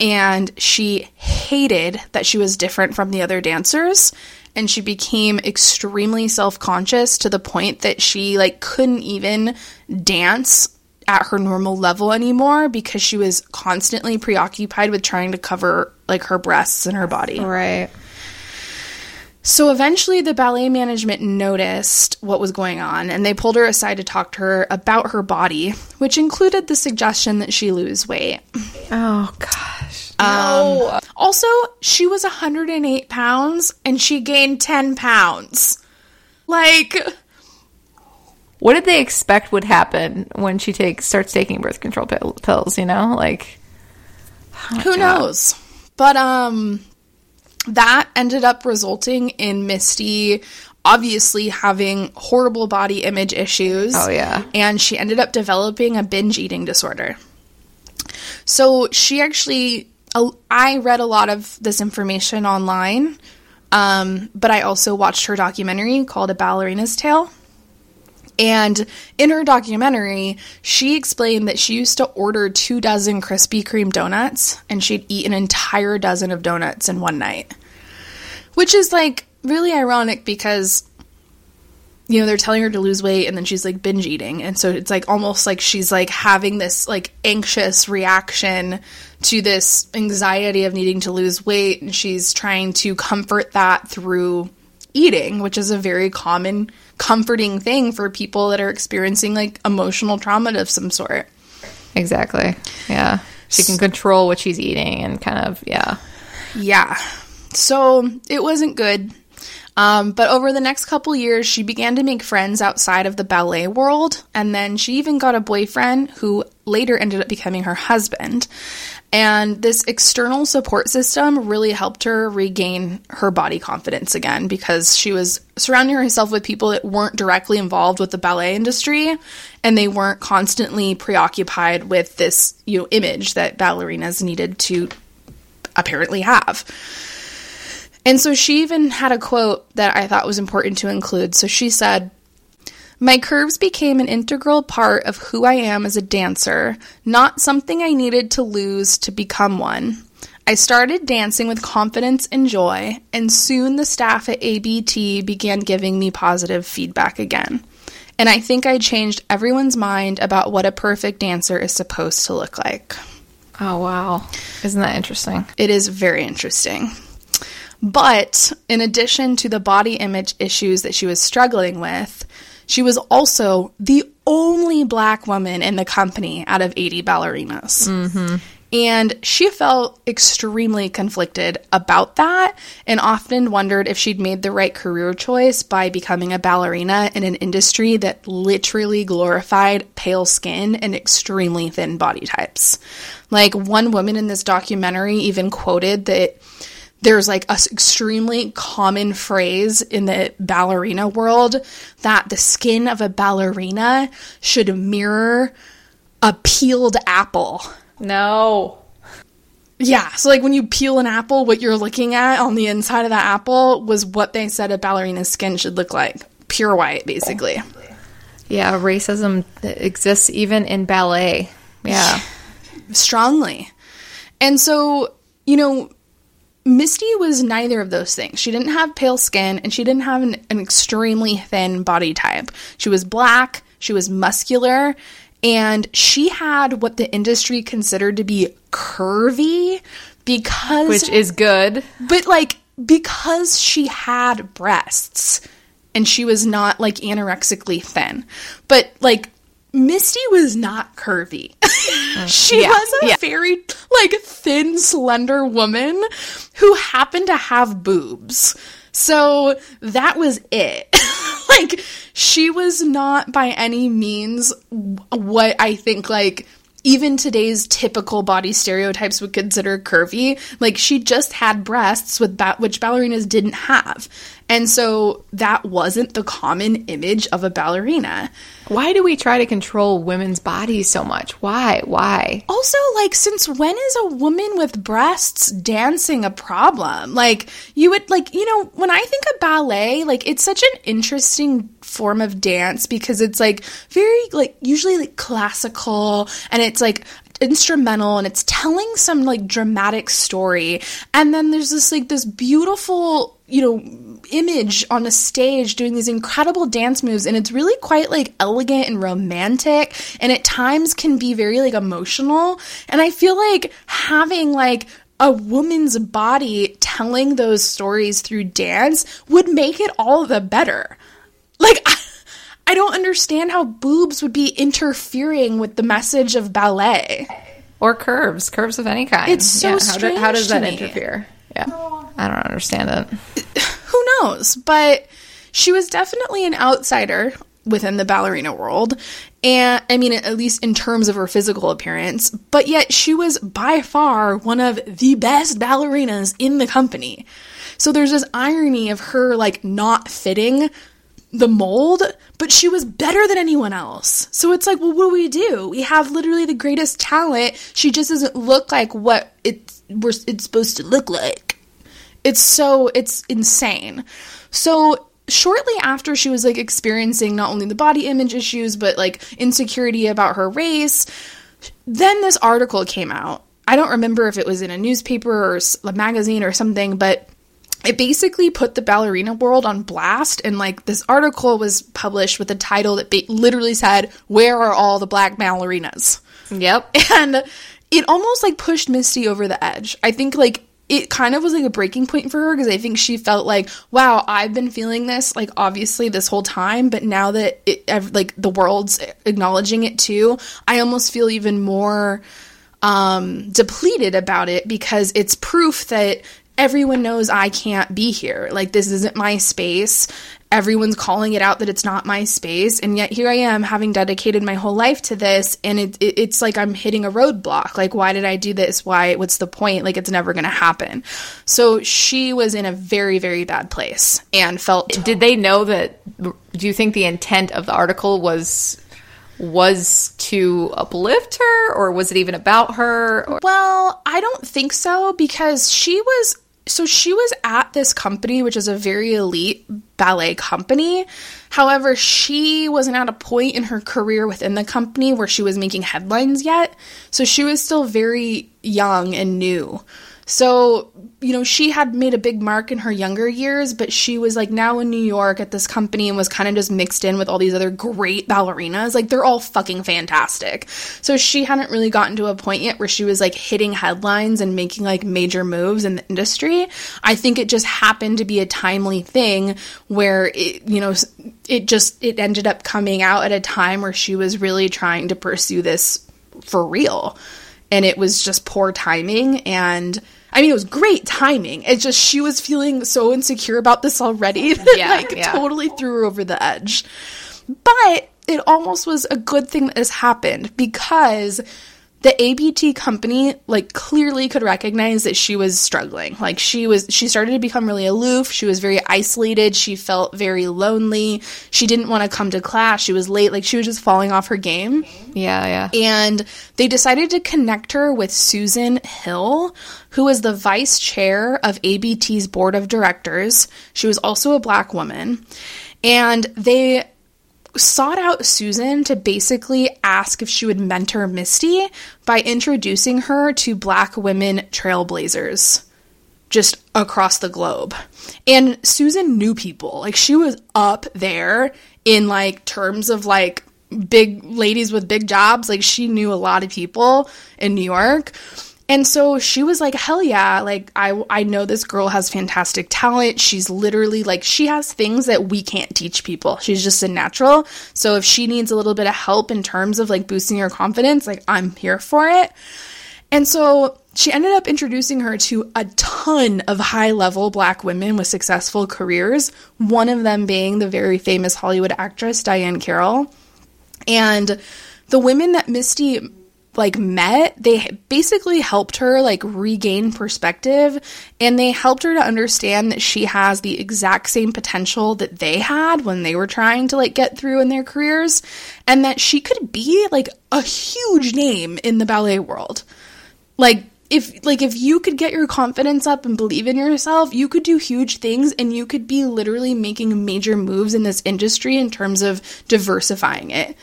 And she hated that she was different from the other dancers. And she became extremely self conscious to the point that she like couldn't even dance at her normal level anymore because she was constantly preoccupied with trying to cover like her breasts and her body. Right. So eventually, the ballet management noticed what was going on and they pulled her aside to talk to her about her body, which included the suggestion that she lose weight. Oh gosh. Um, also, she was 108 pounds and she gained 10 pounds. Like, What did they expect would happen when she takes starts taking birth control pill- pills? You know, like who knows? But, um, that ended up resulting in Misty obviously having horrible body image issues. Oh, yeah. And she ended up developing a binge eating disorder. So she actually, I read a lot of this information online, um, but I also watched her documentary called A Ballerina's Tale. And in her documentary, she explained that she used to order two dozen Krispy Kreme donuts and she'd eat an entire dozen of donuts in one night. Which is like really ironic because, you know, they're telling her to lose weight and then she's like binge eating. And so it's like almost like she's like having this like anxious reaction to this anxiety of needing to lose weight. And she's trying to comfort that through eating, which is a very common comforting thing for people that are experiencing like emotional trauma of some sort. exactly. Yeah, she can control what she's eating and kind of yeah. Yeah. So it wasn't good. Um, but over the next couple years, she began to make friends outside of the ballet world, and then she even got a boyfriend who later ended up becoming her husband. And this external support system really helped her regain her body confidence again because she was surrounding herself with people that weren't directly involved with the ballet industry and they weren't constantly preoccupied with this, you know, image that ballerinas needed to apparently have. And so she even had a quote that I thought was important to include. So she said, My curves became an integral part of who I am as a dancer, not something I needed to lose to become one. I started dancing with confidence and joy, and soon the staff at ABT began giving me positive feedback again. And I think I changed everyone's mind about what a perfect dancer is supposed to look like. Oh wow, isn't that interesting? It is very interesting. But in addition to the body image issues that she was struggling with, she was also the only black woman in the company out of 80 ballerinas. Mm-hmm. And she felt extremely conflicted about that and often wondered if she'd made the right career choice by becoming a ballerina in an industry that literally glorified pale skin and extremely thin body types. Like one woman in this documentary even quoted that there's like a s- extremely common phrase in the ballerina world that the skin of a ballerina should mirror a peeled apple. No. Yeah, so like when you peel an apple, what you're looking at on the inside of that apple was what they said a ballerina's skin should look like. Pure white, basically. Yeah, racism exists even in ballet. Yeah. strongly. And so, you know, Misty was neither of those things. She didn't have pale skin and she didn't have an, an extremely thin body type. She was black, she was muscular, and she had what the industry considered to be curvy because Which is good. but like because she had breasts and she was not like anorexically thin. But like Misty was not curvy. Mm. she yeah, was a yeah. very like thin, slender woman who happened to have boobs. So that was it. like she was not by any means what I think like even today's typical body stereotypes would consider curvy. Like she just had breasts with ba- which ballerinas didn't have. And so that wasn't the common image of a ballerina. Why do we try to control women's bodies so much? Why? Why? Also, like, since when is a woman with breasts dancing a problem? Like, you would, like, you know, when I think of ballet, like, it's such an interesting form of dance because it's, like, very, like, usually, like, classical and it's, like, instrumental and it's telling some like dramatic story and then there's this like this beautiful you know image on a stage doing these incredible dance moves and it's really quite like elegant and romantic and at times can be very like emotional and i feel like having like a woman's body telling those stories through dance would make it all the better like I, I don't understand how boobs would be interfering with the message of ballet. Or curves, curves of any kind. It's so how, strange do- how does to that me. interfere? Yeah. Oh, I don't understand it. Who knows? But she was definitely an outsider within the ballerina world. And I mean, at least in terms of her physical appearance, but yet she was by far one of the best ballerinas in the company. So there's this irony of her like not fitting the mold, but she was better than anyone else. So it's like, well, what do we do? We have literally the greatest talent. She just doesn't look like what it's we're, it's supposed to look like. It's so it's insane. So shortly after she was like experiencing not only the body image issues but like insecurity about her race, then this article came out. I don't remember if it was in a newspaper or a magazine or something, but it basically put the ballerina world on blast and like this article was published with a title that ba- literally said where are all the black ballerinas Yep. and it almost like pushed misty over the edge i think like it kind of was like a breaking point for her because i think she felt like wow i've been feeling this like obviously this whole time but now that it like the world's acknowledging it too i almost feel even more um, depleted about it because it's proof that everyone knows I can't be here. Like, this isn't my space. Everyone's calling it out that it's not my space. And yet, here I am having dedicated my whole life to this. And it, it, it's like I'm hitting a roadblock. Like, why did I do this? Why? What's the point? Like, it's never going to happen. So, she was in a very, very bad place and felt. Did they know that? Do you think the intent of the article was was to uplift her, or was it even about her? Or, Well, I don't think so because she was so she was at this company which is a very elite ballet company. However, she wasn't at a point in her career within the company where she was making headlines yet. So she was still very young and new. So, you know, she had made a big mark in her younger years, but she was like now in New York at this company and was kind of just mixed in with all these other great ballerinas. Like, they're all fucking fantastic. So, she hadn't really gotten to a point yet where she was like hitting headlines and making like major moves in the industry. I think it just happened to be a timely thing where it, you know, it just, it ended up coming out at a time where she was really trying to pursue this for real and it was just poor timing and I mean it was great timing. It's just she was feeling so insecure about this already that Yeah, like yeah. totally threw her over the edge. But it almost was a good thing that this happened because the ABT company like clearly could recognize that she was struggling. Like she was she started to become really aloof, she was very isolated, she felt very lonely. She didn't want to come to class, she was late, like she was just falling off her game yeah, yeah. and they decided to connect her with Susan Hill, who is the vice chair of ABT's board of directors. She was also a black woman, and they sought out Susan to basically ask if she would mentor Misty by introducing her to black women trailblazers just across the globe. And Susan knew people. Like she was up there in like terms of like big ladies with big jobs. Like she knew a lot of people in New York. And so she was like, hell yeah, like I I know this girl has fantastic talent. She's literally like she has things that we can't teach people. She's just a natural. So if she needs a little bit of help in terms of like boosting her confidence, like I'm here for it. And so she ended up introducing her to a ton of high level black women with successful careers, one of them being the very famous Hollywood actress Diahann Carroll. And the women that Misty like met, they basically helped her like regain perspective and they helped her to understand that she has the exact same potential that they had when they were trying to like get through in their careers and that she could be like a huge name in the ballet world. Like if like if you could get your confidence up and believe in yourself, you could do huge things and you could be literally making major moves in this industry in terms of diversifying it.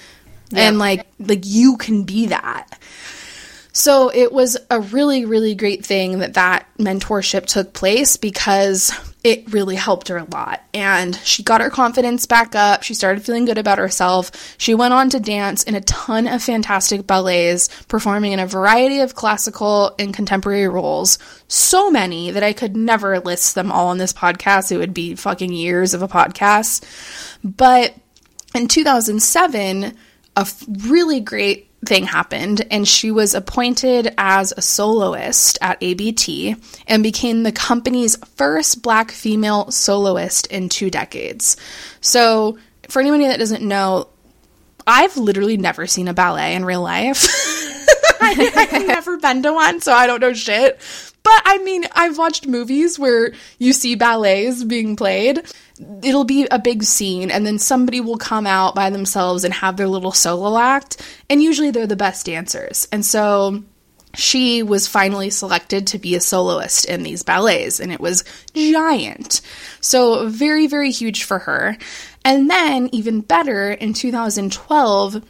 And like like you can be that. So it was a really, really great thing that that mentorship took place because it really helped her a lot. And she got her confidence back up. She started feeling good about herself. She went on to dance in a ton of fantastic ballets, performing in a variety of classical and contemporary roles. So many that I could never list them all on this podcast. It would be fucking years of a podcast. But in 2007, a really great thing happened and she was appointed as a soloist at ABT and became the company's first black female soloist in two decades. So, for anybody that doesn't know, I've literally never seen a ballet in real life. I've never been to one, so I don't know shit. But I mean, I've watched movies where you see ballets being played. It'll be a big scene, and then somebody will come out by themselves and have their little solo act, and usually they're the best dancers. And so she was finally selected to be a soloist in these ballets, and it was giant. So, very, very huge for her. And then, even better, in 2012,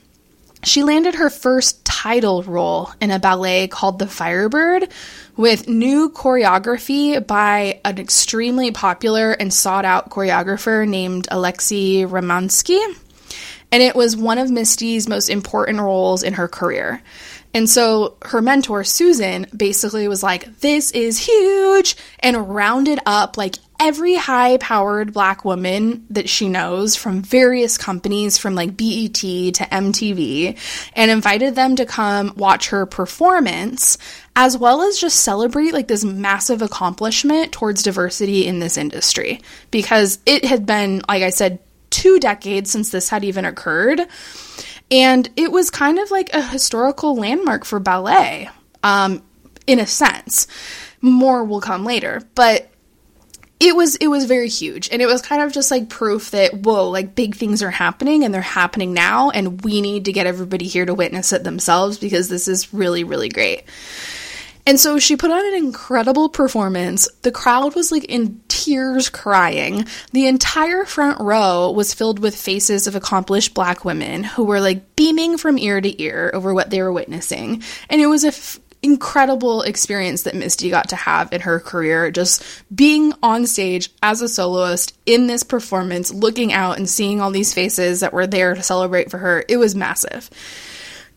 she landed her first title role in a ballet called The Firebird with new choreography by an extremely popular and sought out choreographer named Alexei Ratmansky. And it was one of Misty's most important roles in her career. And so her mentor, Susan, basically was like, This is huge, and rounded up like every high powered black woman that she knows from various companies, from like BET to MTV, and invited them to come watch her performance, as well as just celebrate like this massive accomplishment towards diversity in this industry. Because it had been, like I said, two decades since this had even occurred. And it was kind of like a historical landmark for ballet, um, in a sense. More will come later, but it was it was very huge and it was kind of just like proof that whoa like big things are happening and they're happening now and we need to get everybody here to witness it themselves because this is really really great and so she put on an incredible performance. The crowd was like in tears crying. The entire front row was filled with faces of accomplished black women who were like beaming from ear to ear over what they were witnessing. And it was a f- incredible experience that Misty got to have in her career just being on stage as a soloist in this performance, looking out and seeing all these faces that were there to celebrate for her. It was massive.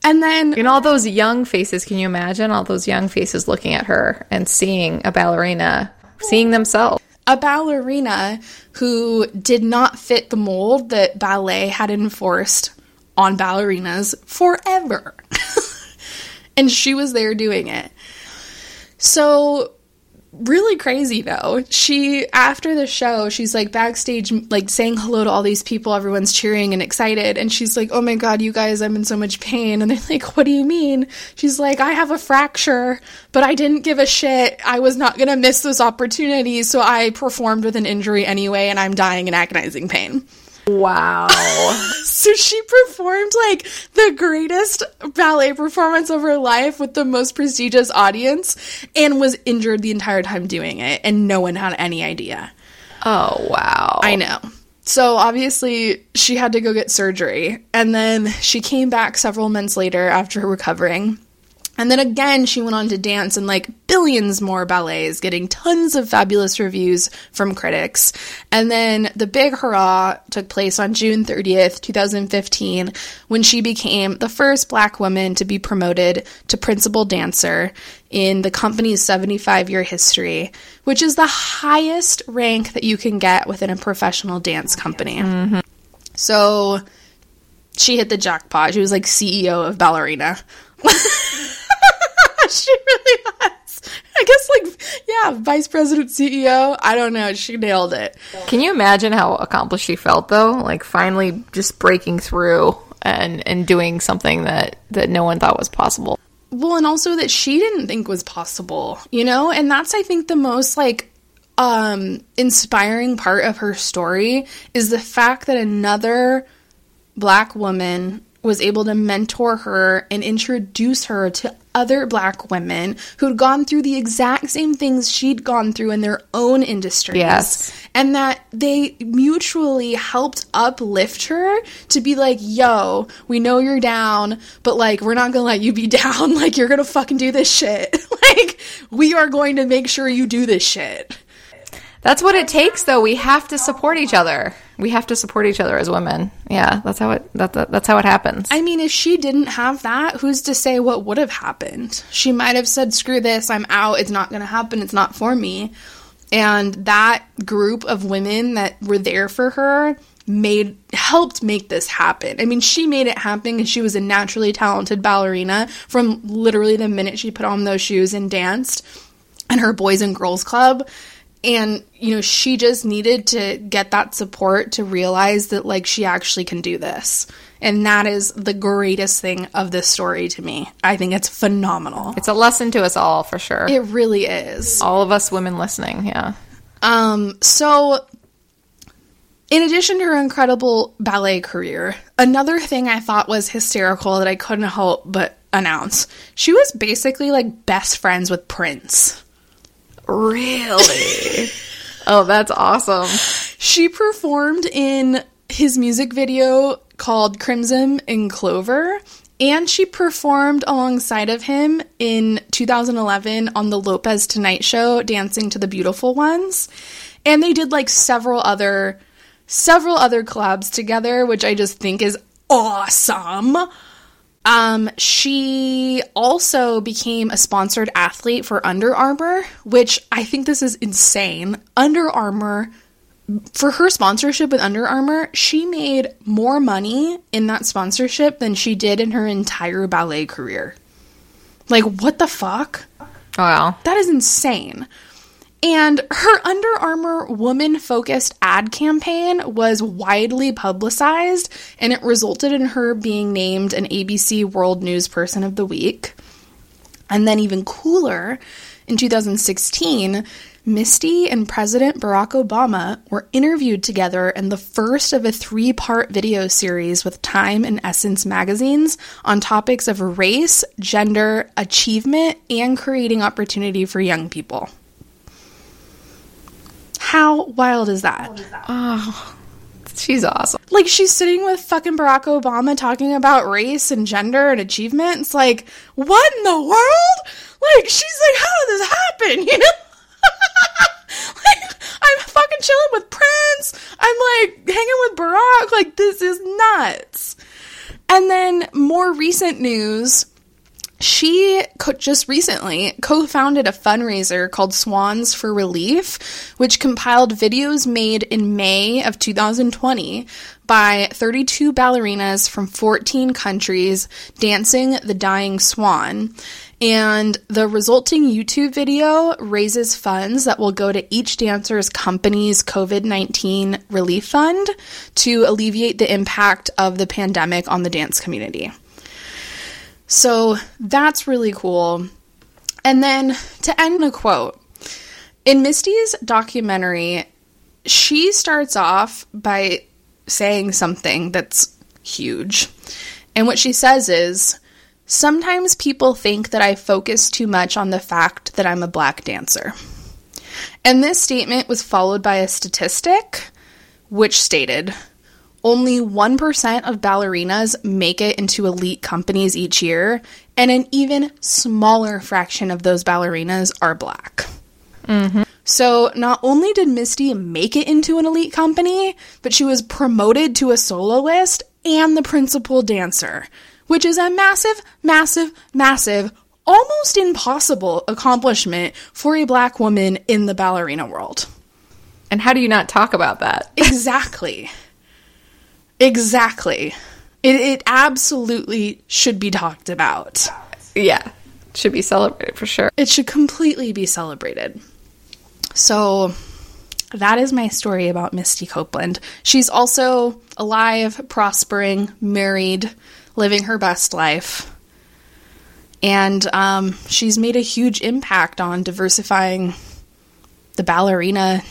And then And all those young faces, can you imagine all those young faces looking at her and seeing a ballerina, seeing themselves? A ballerina who did not fit the mold that ballet had enforced on ballerinas forever. and she was there doing it. So really crazy though. She after the show, she's like backstage like saying hello to all these people, everyone's cheering and excited and she's like, "Oh my god, you guys, I'm in so much pain." And they're like, "What do you mean?" She's like, "I have a fracture, but I didn't give a shit. I was not going to miss this opportunity, so I performed with an injury anyway and I'm dying in agonizing pain." Wow. So she performed like the greatest ballet performance of her life with the most prestigious audience and was injured the entire time doing it, and no one had any idea. oh, wow. I know. So obviously she had to go get surgery, and then she came back several months later after recovering. And then again, she went on to dance in like billions more ballets, getting tons of fabulous reviews from critics. And then the big hurrah took place on June 30th, 2015, when she became the first black woman to be promoted to principal dancer in the company's 75 year history, which is the highest rank that you can get within a professional dance company. Mm-hmm. So she hit the jackpot. She was like CEO of Ballerina. she really was. I guess, like, yeah, vice president, CEO. I don't know. She nailed it. Can you imagine how accomplished she felt though? Like finally just breaking through and and doing something that that no one thought was possible. well, and also that she didn't think was possible, you know? And that's, I think, the most like um inspiring part of her story is the fact that another black woman was able to mentor her and introduce her to other black women who'd gone through the exact same things she'd gone through in their own industries. Yes. And that they mutually helped uplift her to be like, yo, we know you're down, but like, we're not gonna let you be down. Like, you're gonna fucking do this shit. like, we are going to make sure you do this shit. That's what it takes, though. We have to support each other. We have to support each other as women. Yeah, that's how it. That, that that's how it happens. I mean, if she didn't have that, who's to say what would have happened? She might have said, screw this, I'm out, it's not gonna happen, it's not for me. And that group of women that were there for her made helped make this happen. I mean, she made it happen because she was a naturally talented ballerina from literally the minute she put on those shoes and danced and her boys and girls club and you know she just needed to get that support to realize that like she actually can do this and that is the greatest thing of this story to me i think it's phenomenal it's a lesson to us all for sure. it really is all of us women listening. Yeah. um so in addition to her incredible ballet career another thing i thought was hysterical that i couldn't help but announce she was basically like best friends with prince Really? oh, that's awesome. She performed in his music video called Crimson and Clover, and she performed alongside of him in 2011 on the Lopez Tonight Show, Dancing to the Beautiful Ones. And they did like several other several other collabs together, which I just think is awesome. Um, she also became a sponsored athlete for Under Armour, which I think this is insane. Under Armour, for her sponsorship with Under Armour, she made more money in that sponsorship than she did in her entire ballet career. Like, what the fuck? Wow. That is insane. And her Under Armour woman focused ad campaign was widely publicized, and it resulted in her being named an ABC World News Person of the Week. And then, even cooler, in 2016, Misty and President Barack Obama were interviewed together in the first of a three part video series with Time and Essence magazines on topics of race, gender, achievement, and creating opportunity for young people. How wild is that? Oh, she's awesome. Like she's sitting with fucking Barack Obama talking about race and gender and achievement. It's like, what in the world? Like she's like, how did this happen? You know? like I'm fucking chilling with Prince. I'm like hanging with Barack. Like this is nuts. And then more recent news, she co- just recently co-founded a fundraiser called Swans for Relief, which compiled videos made in May of 2020 by 32 ballerinas from 14 countries dancing the dying swan. And the resulting YouTube video raises funds that will go to each dancer's company's COVID 19 relief fund to alleviate the impact of the pandemic on the dance community. So that's really cool. And then to end the quote in Misty's documentary, she starts off by saying something that's huge. And what she says is Sometimes people think that I focus too much on the fact that I'm a black dancer. And this statement was followed by a statistic which stated only 1% of ballerinas make it into elite companies each year, and an even smaller fraction of those ballerinas are black. Mm-hmm. So, not only did Misty make it into an elite company, but she was promoted to a soloist and the principal dancer, which is a massive, massive, massive, almost impossible accomplishment for a black woman in the ballerina world. And how do you not talk about that? Exactly. Exactly. It, it absolutely should be talked about. Yeah. Should be celebrated for sure. It should completely be celebrated. So, that is my story about Misty Copeland. She's also alive, prospering, married, living her best life. And um, she's made a huge impact on diversifying the ballerina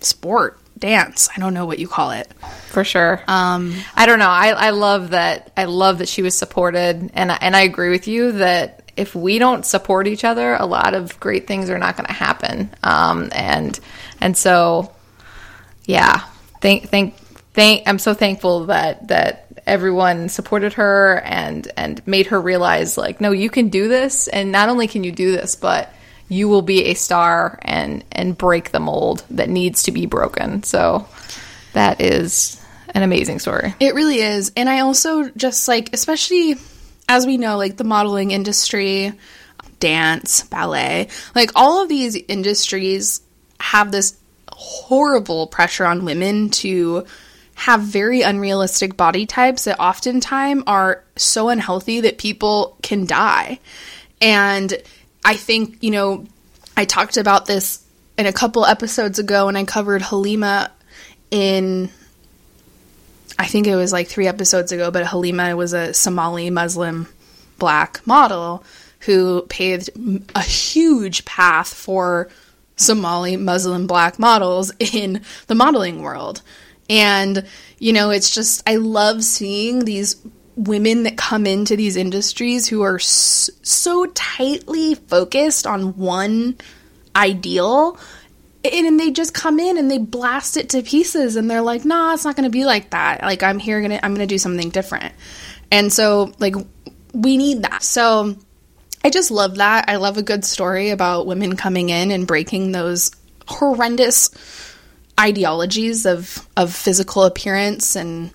sport, dance. I don't know what you call it. for sure. Um, I don't know. I, I love that. I love that she was supported, and I- and I agree with you that if we don't support each other, a lot of great things are not going to happen. Um, and and so, yeah. Thank thank thank. I'm so thankful that that everyone supported her and and made her realize like, no, you can do this, and not only can you do this, but you will be a star and and break the mold that needs to be broken. So that is an amazing story. It really is. And I also just like, especially as we know, like the modeling industry, dance, ballet, like all of these industries have this horrible pressure on women to have very unrealistic body types that oftentimes are so unhealthy that people can die. And I think, you know, I talked about this in a couple episodes ago and I covered Halima in I think it was like three episodes ago, but Halima was a Somali Muslim black model who paved a huge path for Somali Muslim black models in the modeling world. And, you know, it's just, I love seeing these women that come into these industries who are so tightly focused on one ideal and, they just come in and they blast it to pieces and they're like nah it's not going to be like that. Like i'm here gonna i'm gonna do something different. And so like we need that. So i just love that. I love a good story about women coming in and breaking those horrendous ideologies of of physical appearance and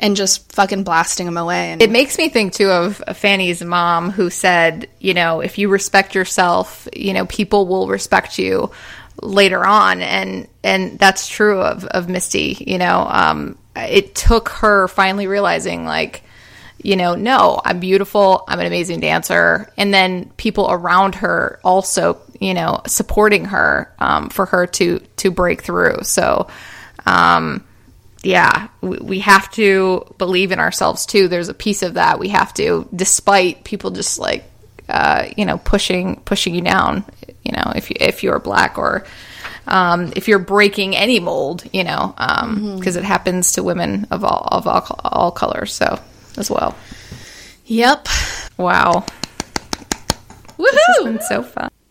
and just fucking blasting them away and It makes me think too of Fannie's mom who said, you know, if you respect yourself, you know, people will respect you later on and and that's true of of Misty, you know. Um it took her finally realizing like you know, no, I'm beautiful, I'm an amazing dancer, and then people around her also, you know, supporting her um, for her to to break through. So, um, yeah, we, we have to believe in ourselves too. There's a piece of that we have to, despite people just like, uh, you know, pushing pushing you down. You know, if you if you're black or um, if you're breaking any mold, you know, because it happens to women of all of all, all colors. So as well. yep Wow, woohoo it's been so fun.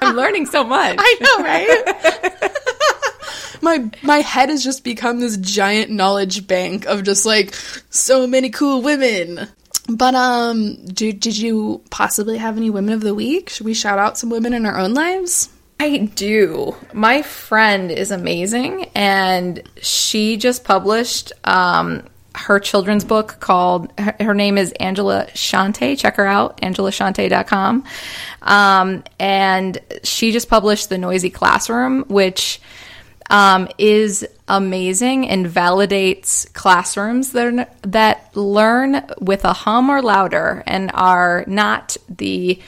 I'm learning so much. I know, right? my my head has just become this giant knowledge bank of just like so many cool women. But um, did did you possibly have any women of the week? Should we shout out some women in our own lives? I do. My friend is amazing, and she just published um, her children's book called, her, her name is Angela Shante. Check her out, angelashante.com. Um, and she just published The Noisy Classroom, which um, is amazing and validates classrooms that, are, that learn with a hum or louder and are not the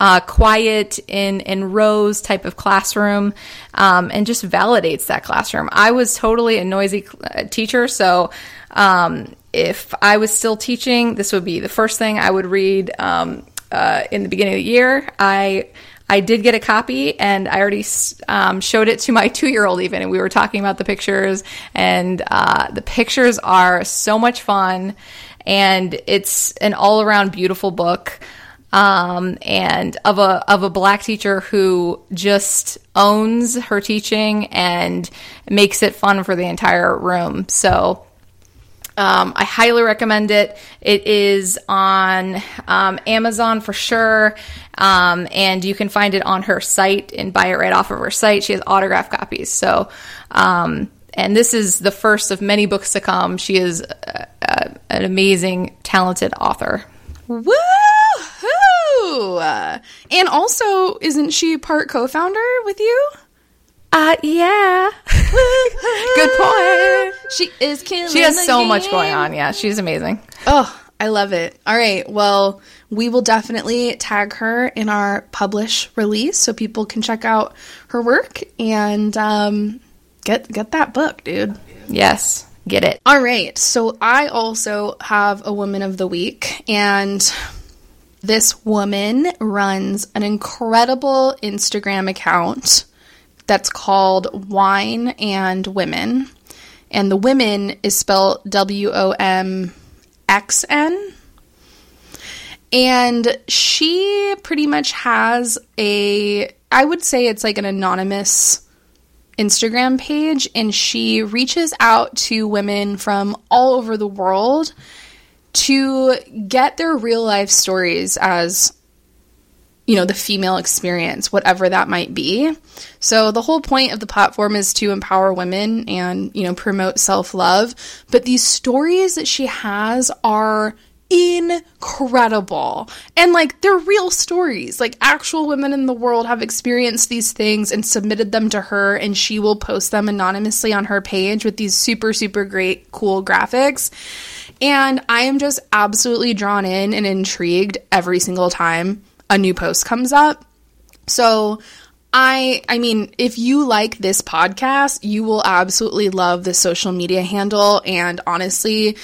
uh, quiet in in rows type of classroom, um, and just validates that classroom. I was totally a noisy uh, teacher, so um, if I was still teaching, this would be the first thing I would read um, uh, in the beginning of the year. I I did get a copy, and I already um, showed it to my two year old even, and we were talking about the pictures, and uh, the pictures are so much fun, and it's an all around beautiful book um, and of a of a black teacher who just owns her teaching and makes it fun for the entire room. So um, I highly recommend it. It is on um, Amazon for sure, um, and you can find it on her site and buy it right off of her site. She has autograph copies. So, um, and this is the first of many books to come. She is uh, uh, an amazing, talented author. Woo! And also, isn't she part co-founder with you? Uh, yeah. Good point. She is killing. She has so much going on. Yeah, she's amazing. Oh, I love it. All right. Well, we will definitely tag her in our publish release so people can check out her work and um, get get that book, dude. Yes, get it. All right. So I also have a woman of the week and this woman runs an incredible Instagram account that's called Wine and Women. And the women is spelled W O M X N. And she pretty much has a, I would say it's like an anonymous Instagram page, and she reaches out to women from all over the world to get their real life stories as you know the female experience whatever that might be so the whole point of the platform is to empower women and you know promote self-love but these stories that she has are incredible. And like they're real stories. Like actual women in the world have experienced these things and submitted them to her and she will post them anonymously on her page with these super super great cool graphics. And I am just absolutely drawn in and intrigued every single time a new post comes up. So I I mean, if you like this podcast, you will absolutely love the social media handle and honestly,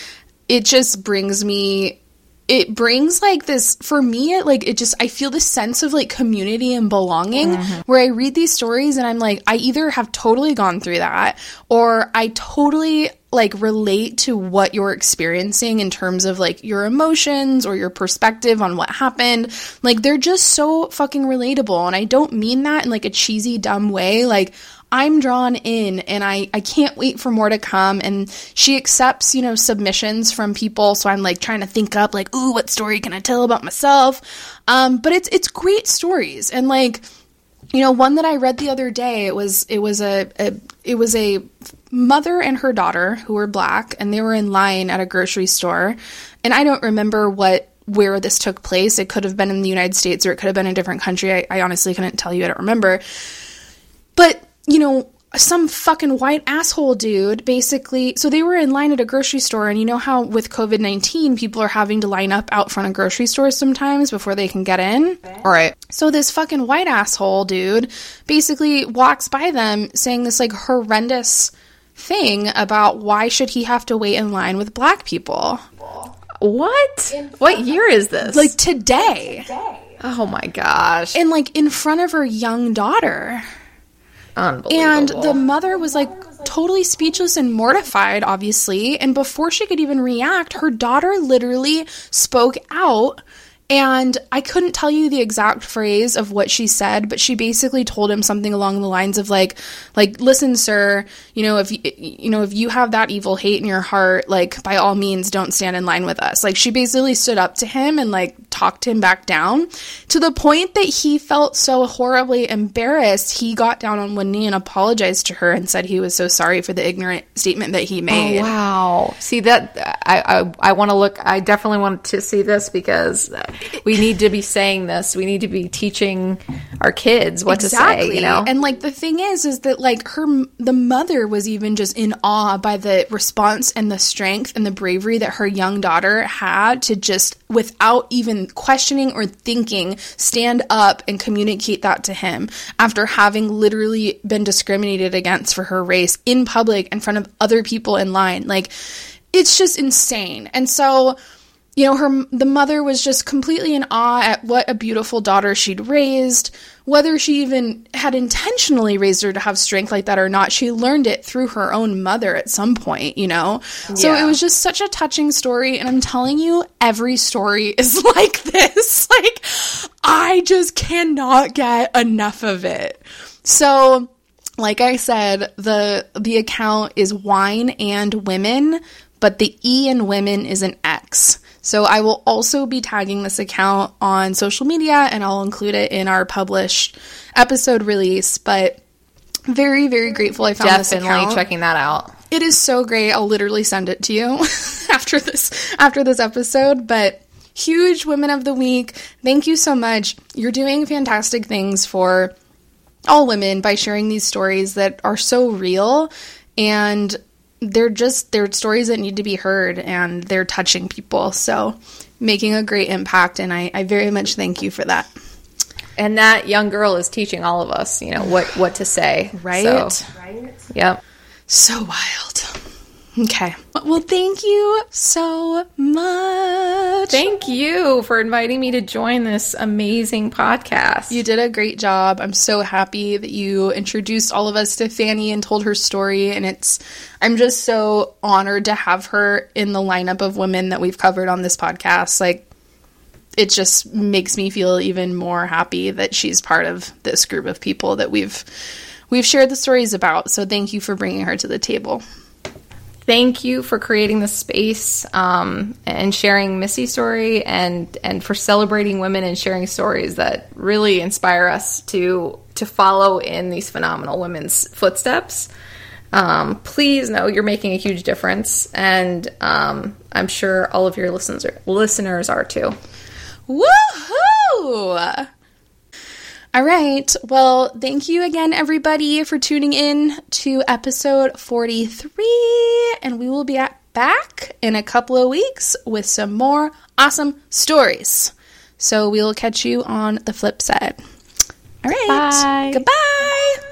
it just brings me it brings like this for me it like it just i feel this sense of like community and belonging mm-hmm. where i read these stories and i'm like i either have totally gone through that or i totally like relate to what you're experiencing in terms of like your emotions or your perspective on what happened like they're just so fucking relatable and i don't mean that in like a cheesy dumb way like I'm drawn in and I, I can't wait for more to come. And she accepts, you know, submissions from people. So I'm like trying to think up like, ooh, what story can I tell about myself? Um, but it's, it's great stories. And like, you know, one that I read the other day, it was, it was a, a it was a mother and her daughter who were black and they were in line at a grocery store. And I don't remember what where this took place. It could have been in the United States or it could have been a different country. I, I, honestly couldn't tell you. I don't remember. But you know, some fucking white asshole dude basically so they were in line at a grocery store and you know how with covid-19 people are having to line up out front of grocery stores sometimes before they can get in? All right. So this fucking white asshole dude basically walks by them saying this like horrendous thing about why should he have to wait in line with black people. What? What year is this? Like today. Oh my gosh. And like in front of her young daughter and the mother was like totally speechless and mortified, obviously. And before she could even react, her daughter literally spoke out and I couldn't tell you the exact phrase of what she said, but she basically told him something along the lines of like like listen sir, you know if you, you know if you have that evil hate in your heart, like by all means don't stand in line with us. Like she basically stood up to him and like talked him back down to the point that he felt so horribly embarrassed. He got down on one knee and apologized to her and said he was so sorry for the ignorant statement that he made. Oh, wow. See that I I, I want to look I definitely want to see this because we need to be saying this. We need to be teaching our kids what exactly. to say, you know? And like the thing is, is that like her, the mother was even just in awe by the response and the strength and the bravery that her young daughter had to just, without even questioning or thinking, stand up and communicate that to him after having literally been discriminated against for her race in public in front of other people in line. Like, it's just insane. And so, you know her the mother was just completely in awe at what a beautiful daughter she'd raised. Whether she even had intentionally raised her to have strength like that or not she learned it through her own mother at some point you know? Yeah. so it was just such a touching story and i'm telling you every story is like this. Like i just cannot get enough of it. So like i said the the account is wine and women but the e in women is an x so I will also be tagging this account on social media and I'll include it in our published episode release. But very, very grateful I found Definitely this account. checking that out. It is so great. I'll literally send it to you after this after this episode. But huge women of the week. Thank you so much. You're doing fantastic things for all women by sharing these stories that are so real and they're just they're stories that need to be heard and they're touching people. So making a great impact and I, I very much thank you for that. And that young girl is teaching all of us you know what what to say. Right. So, right. yep. So wild Okay. Well, thank you so much. Thank you for inviting me to join this amazing podcast. You did a great job. I'm so happy that you introduced all of us to Fannie and told her story. And it's, I'm just so honored to have her in the lineup of women that we've covered on this podcast. Like, it just makes me feel even more happy that she's part of this group of people that we've we've shared the stories about. So thank you for bringing her to the table thank you for creating the space um, and sharing Missy's story and and for celebrating women and sharing stories that really inspire us to to follow in these phenomenal women's footsteps. Um, please know you're making a huge difference, and um, I'm sure all of your listeners are, listeners are too. Woohoo! All right. Well, thank you again, everybody, for tuning in to episode 43. And we will be back in a couple of weeks with some more awesome stories. So we will catch you on the flip side. All right. Bye. Goodbye.